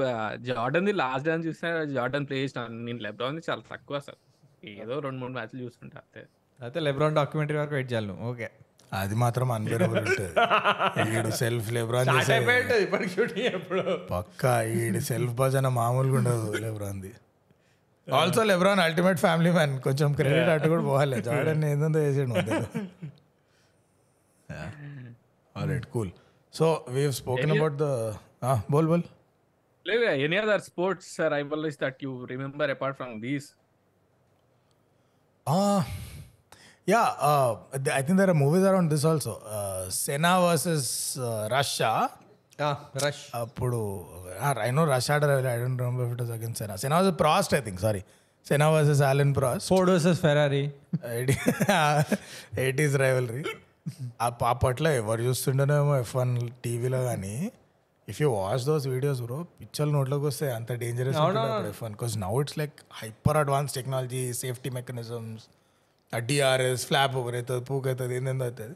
Jordan the last dance చూసిన Jordan play చేసిన నేను లెబ్రాన్ చాలా తక్కువ అసలు. ఏదో రెండు మూడు మ్యాచ్లు చూస్తుంటా అంతే. అయితే లెబ్రాన్ డాక్యుమెంటరీ వరకు వెయిట్ చేయాలి ఓకే అది మాత్రం అన్బేరబుల్ ఉంటుంది. సెల్ఫ్ లెబ్రాన్ చేసే ఇప్పటికి షూటింగ్ ఎప్పుడు? పక్కా ఈడి సెల్ఫ్ భజన మామూలుగా ఉండదు లెబ్రాన్ది also LeBron ultimate family man కొంచెం క్రెడిట్ అటు కూడా పోవాలి. జార్డన్ ఏందో చేసాడు alright cool so we spoken about the ball ball. లేదు any other sports rivalries that you remember apart from these Uh, yeah, uh, th- I think there are movies around this also. Uh, Senna versus uh, Russia. Rush అప్పుడు rhino rush order I don't remember it was against Senna Senna was Prost I think sorry Senna versus Alain Prost Ford versus Ferrari eighties rivalry అప్పట్లో ఎవరు చూస్తుండేనేమో F one టీవీలో కానీ if you watch those videos bro పిక్చర్లు నోట్లోకి వస్తే అంత dangerous F one because now it's like hyper advance technology safety mechanisms DRS flap over అవుతుంది పూక్ అవుతుంది ఏందేందో అవుతుంది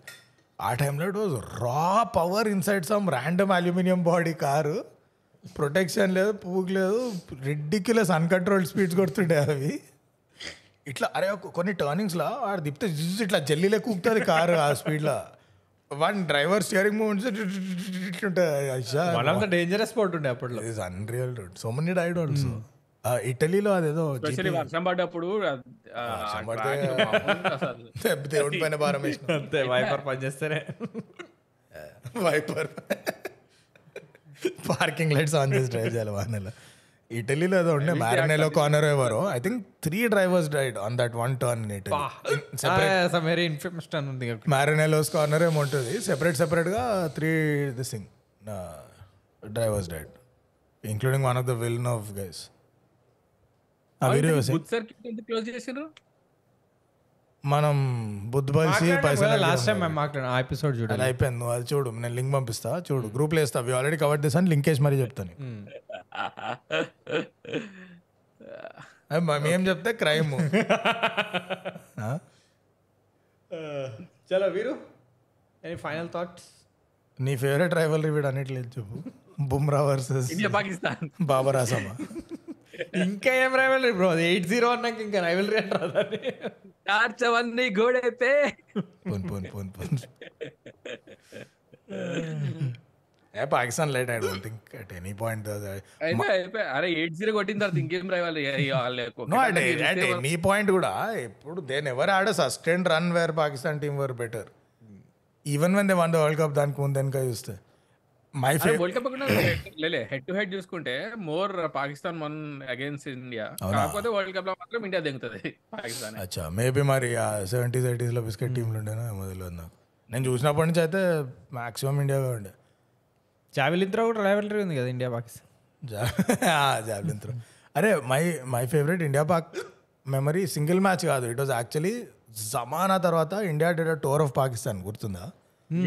ఆ టైంలో it was raw power inside some random aluminium body car protection లేదు పూక్ లేదు రిడ్డిక్యులస్ అన్కంట్రోల్డ్ స్పీడ్స్ కొడుతుండే అవి. ఇట్లా అరే కొన్ని టర్నింగ్స్లో ఆడ తిప్పితే జిజ్ ఇట్లా జల్లీలే కూకుతుంది కారు ఆ స్పీడ్లో one driver steering moments the dangerous sport ఉండే అప్పట్లో. Is unreal so many died also ఇటలీలో అదేదో వర్షం పడ్డప్పుడు దేవుడి పైన భారం వేసిన. అంతే వైపర్ పనిచేస్తేనే. వైపర్ పార్కింగ్ లైట్స్ ఆన్ చేసి డ్రైవ్ చేయాలి వాహనాలు. ఇటలీలో ఏదో ఉండే మ్యారనేలో కార్నర్ ఎవరో. I think three drivers dried on that one turn in Italy infamous ఉంది మ్యారనేలోస్ కార్నర్ ఏమో ఉంటుంది. సెపరేట్ సెపరేట్గా three this thing drivers died including one of the will of guys close చేసిండ్రు మనం బుద్ధ బలిసి పైసలు లాస్ట్ టైం మేము మాట్లాడిన ఆ ఎపిసోడ్ చూడాలి అది అయిపోయింది నువ్వు అది చూడు నేను లింక్ పంపిస్తా చూడు గ్రూప్లో వేస్తా. అవి ఆల్రెడీ కవర్ చేసాను లింక్ వేసి మరీ చెప్తాను మనం ఏం చెప్తే క్రైమ్ చలో వీరు ఎనీ ఫైనల్ థాట్స్ నీ ఫేవరెట్ రైవల్ వీడు అన్నిట్లేదు చెప్పు బుమ్రా వర్సెస్ ఇండియా పాకిస్తాన్. బాబర్ ఆసమా ఇంకా ఏం రైవలరీ బ్రో అది ఎయిట్ జీరో అన్నాక ఇంకా రైవలరీ అంటారు దాన్ని చార్ చవన్ని గోడే పే పోన్ పోన్ పోన్ పోన్. ఏ Pakistan light I don't think at any point అరే ఎయిట్ జీరో కొట్టిన తర్వాత ఇంకేం రావాలి ఎనీ పాయింట్ కూడా ఇప్పుడు దే నెవర్ ఆడ sustain run where Pakistan team were better even when they won the world cup దానికి ముందు వెనక చూస్తే. మై వరల్డ్ కప్ లేలే హెడ్ టు హెడ్ చూసుకుంటే more Pakistan won against India కాకపోతే వరల్డ్ కప్లో మాత్రం ఇండియా దిగుతుంది పాకిస్తాన్. అచ్చా మేబీ మరి సెవెంటీస్ ఎయిటీస్లో బిస్కెట్ టీంలు ఉండేనా? తెలియదు నాకు. నేను చూసినప్పటి నుంచి అయితే మాక్సిమం ఇండియాగా ఉండే. జావెలిన్ త్రో కూడా రైవలరీ ఉంది కదా ఇండియా పాకిస్తాన్ జాబ్లిన్ త్రో. అరే my my favourite India Pak memory single match కాదు. ఇట్ వాజ్ యాక్చువల్లీ జమానా తర్వాత India did tour of Pakistan గుర్తుందా?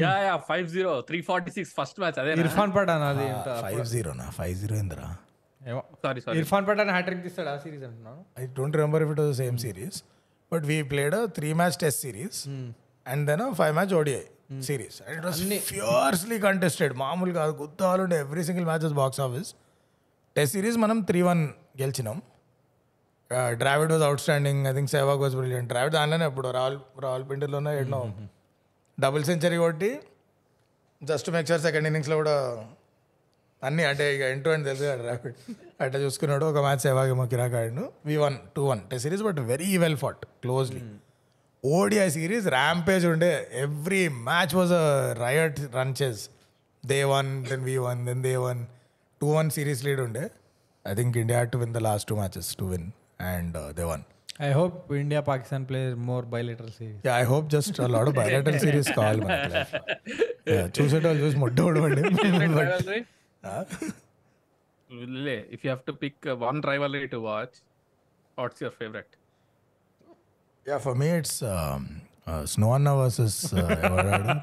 Yeah yeah five zero three forty six first match అదే ఇర్ఫాన్ పఠాన్ అది ఫైవ్ జీరోనా ఫైవ్ జీరో ఏందిరా? Sorry sorry. Irfan Pathan hat trick తీస్తాడు ఆ సిరీస్ అంటున్నాను. I don't remember if it was same series but we played three match test series and then five match ODI series. And it was fiercely contested మామూలు కాదు గుర్తాలు ఉండే every single matches box office test series మనం three one గెలిచినాం. Dravid was outstanding I think Sehwag was brilliant Dravid దానిలోనే ఇప్పుడు రావల్ రావల్పిండిలోనే ఎన్నో double century కొట్టి జస్ట్ మెక్చర్ సెకండ్ ఇన్నింగ్స్లో కూడా అన్నీ అంటే ఇక ఎంటూ అని తెలుసు కదా అట్లా చూసుకున్నాడు. ఒక మ్యాచ్ సెవాగేమో కిరాక్ ఆడిను we won two one test series but very well fought closely ODI series rampage ఉండే. Every match was a riot run chase they won then we won then they won two one series lead ఉండే I think India to win the last two matches to win and they won I hope India Pakistan play more bilateral series I hope just lord bilateral series కావాలి లో. Yeah, చూసేటోళ్ళు చూసి ముడ్డోడు అండి if you have to pick one rivalry to watch what's your favourite yeah for me it's snow అన్న versus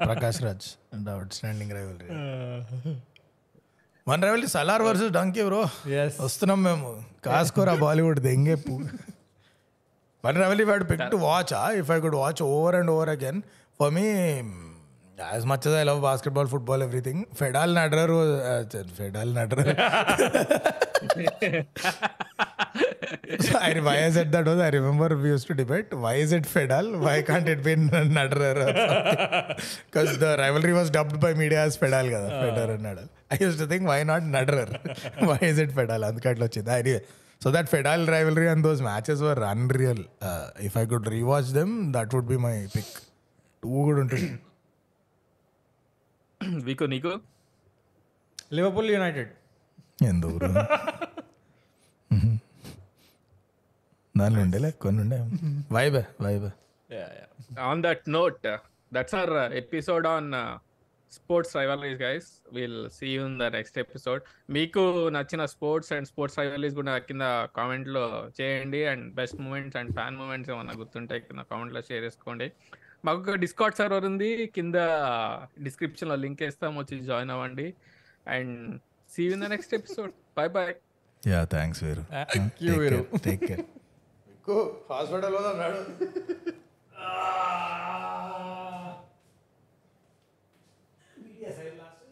Prakash Raj and outstanding rivalry one rivalry Salaar versus Dunki bro వస్తున్నాం మేము. కాసుకోరా బాలీవుడ్ దెంగే వన్ రైవలరీ వాడు pick to watch if I could watch over and over again for me as much I love basketball football everything Fedal నడరర్ Fedal నడరర్ I why I said that was I remember we used to debate why is it Fedal? Why can't it be Nadrar? Because the rivalry was dubbed by media as Fedal కదా Federer and Nadal. I used to think why not Nadrar? why is it Fedal? అందుకే అట్లా వచ్చింది idea so that Fedal rivalry and those matches were unreal. Uh, if I could rewatch them, that would be my pick. Too కూడా ఉంటుంది వీకు నీకు Liverpool United ఎందుకు bro? దానిలో ఉండేలే కొన్ని ఉండే వైబే వైబే on that note that's our episode on sports rivalries guys will see you in the next episode మీకు నచ్చిన స్పోర్ట్స్ అండ్ స్పోర్ట్స్ రైవలరీస్ కూడా కింద కామెంట్లో చేయండి. And best moments and fan moments ఏమన్నా గుర్తుంటాయి కింద కామెంట్లో షేర్ చేసుకోండి. మాకు ఒక డిస్కౌట్ సర్వర్ ఉంది. కింద డిస్క్రిప్షన్లో లింక్ ఇస్తాం వచ్చి జాయిన్ అవ్వండి. And see you in the next episode bye bye yeah thanks Veeru Thank you, Veeru. Take care hospital ఉన్నాడు